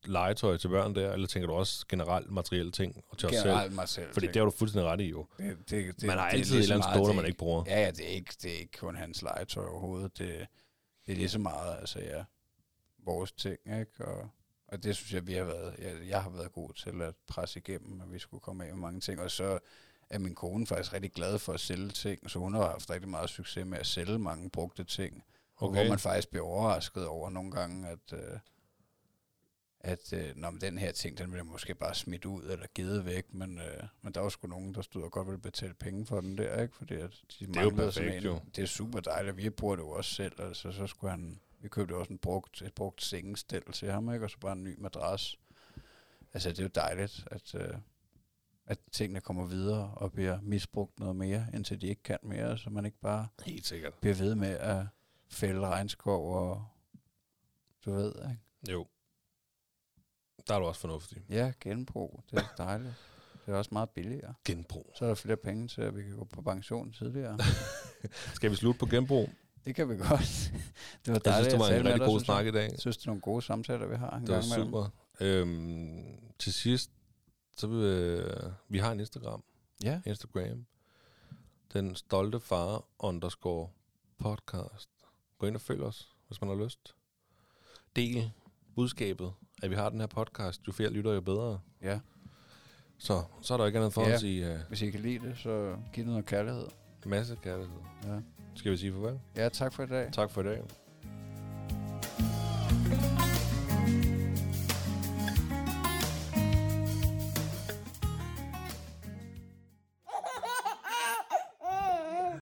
legetøj til børn der, eller tænker du også generelt materielle ting og til os selv? Generelt mig selv. Fordi det har du fuldstændig ret i jo. det, det, det, Man har det er altid lige et eller andet stående, det man ikke bruger. Ja, ja, det er ikke, det er ikke kun hans legetøj overhovedet. Det, det er lige så meget, altså ja, vores ting, ikke? Og, og det synes jeg, vi har været, jeg, jeg har været god til at presse igennem, at vi skulle komme af med mange ting. Og så er min kone faktisk rigtig glad for at sælge ting, så hun har haft rigtig meget succes med at sælge mange brugte ting. Okay. Hvor man faktisk bliver overrasket over nogle gange, at, øh, at øh, når den her ting, den bliver måske bare smidt ud eller givet væk, men, øh, men der var sgu nogen, der stod og godt ville betale penge for den der, ikke? Fordi at de er jo perfekt, jo. Det er super dejligt, vi bruger det jo også selv, altså så skulle han, vi købte også en brugt, et brugt sengestel til ham, ikke? Og så bare en ny madras. Altså det er jo dejligt, at, øh, at tingene kommer videre og bliver misbrugt noget mere, indtil de ikke kan mere, så man ikke bare Helt sikkert. bliver ved med at fælde regnskov og du ved, ikke? Jo. Der er du også fornuftig. Ja, genbrug, det er dejligt. Det er også meget billigere. Genbrug. Så er der flere penge til, at vi kan gå på pension tidligere. [laughs] Skal vi slutte på genbrug? det kan vi godt. det var Jeg synes, dejligt det var en rigtig god snak i dag. Jeg synes, det er nogle gode samtaler, vi har en Det var gang imellem. super. Øhm, til sidst, så vil, øh, vi har en Instagram. Ja, Instagram. Den stolte far underscore podcast. Gå ind og følg os, hvis man har lyst. Del budskabet, at vi har den her podcast. Jo flere lytter, jo bedre. ja. Så, så er der ikke andet for Ja. os i uh, Hvis I kan lide det, så giv det noget kærlighed. masse kærlighed. Ja. Skal vi sige farvel? ja, tak for i dag. Tak for i dag.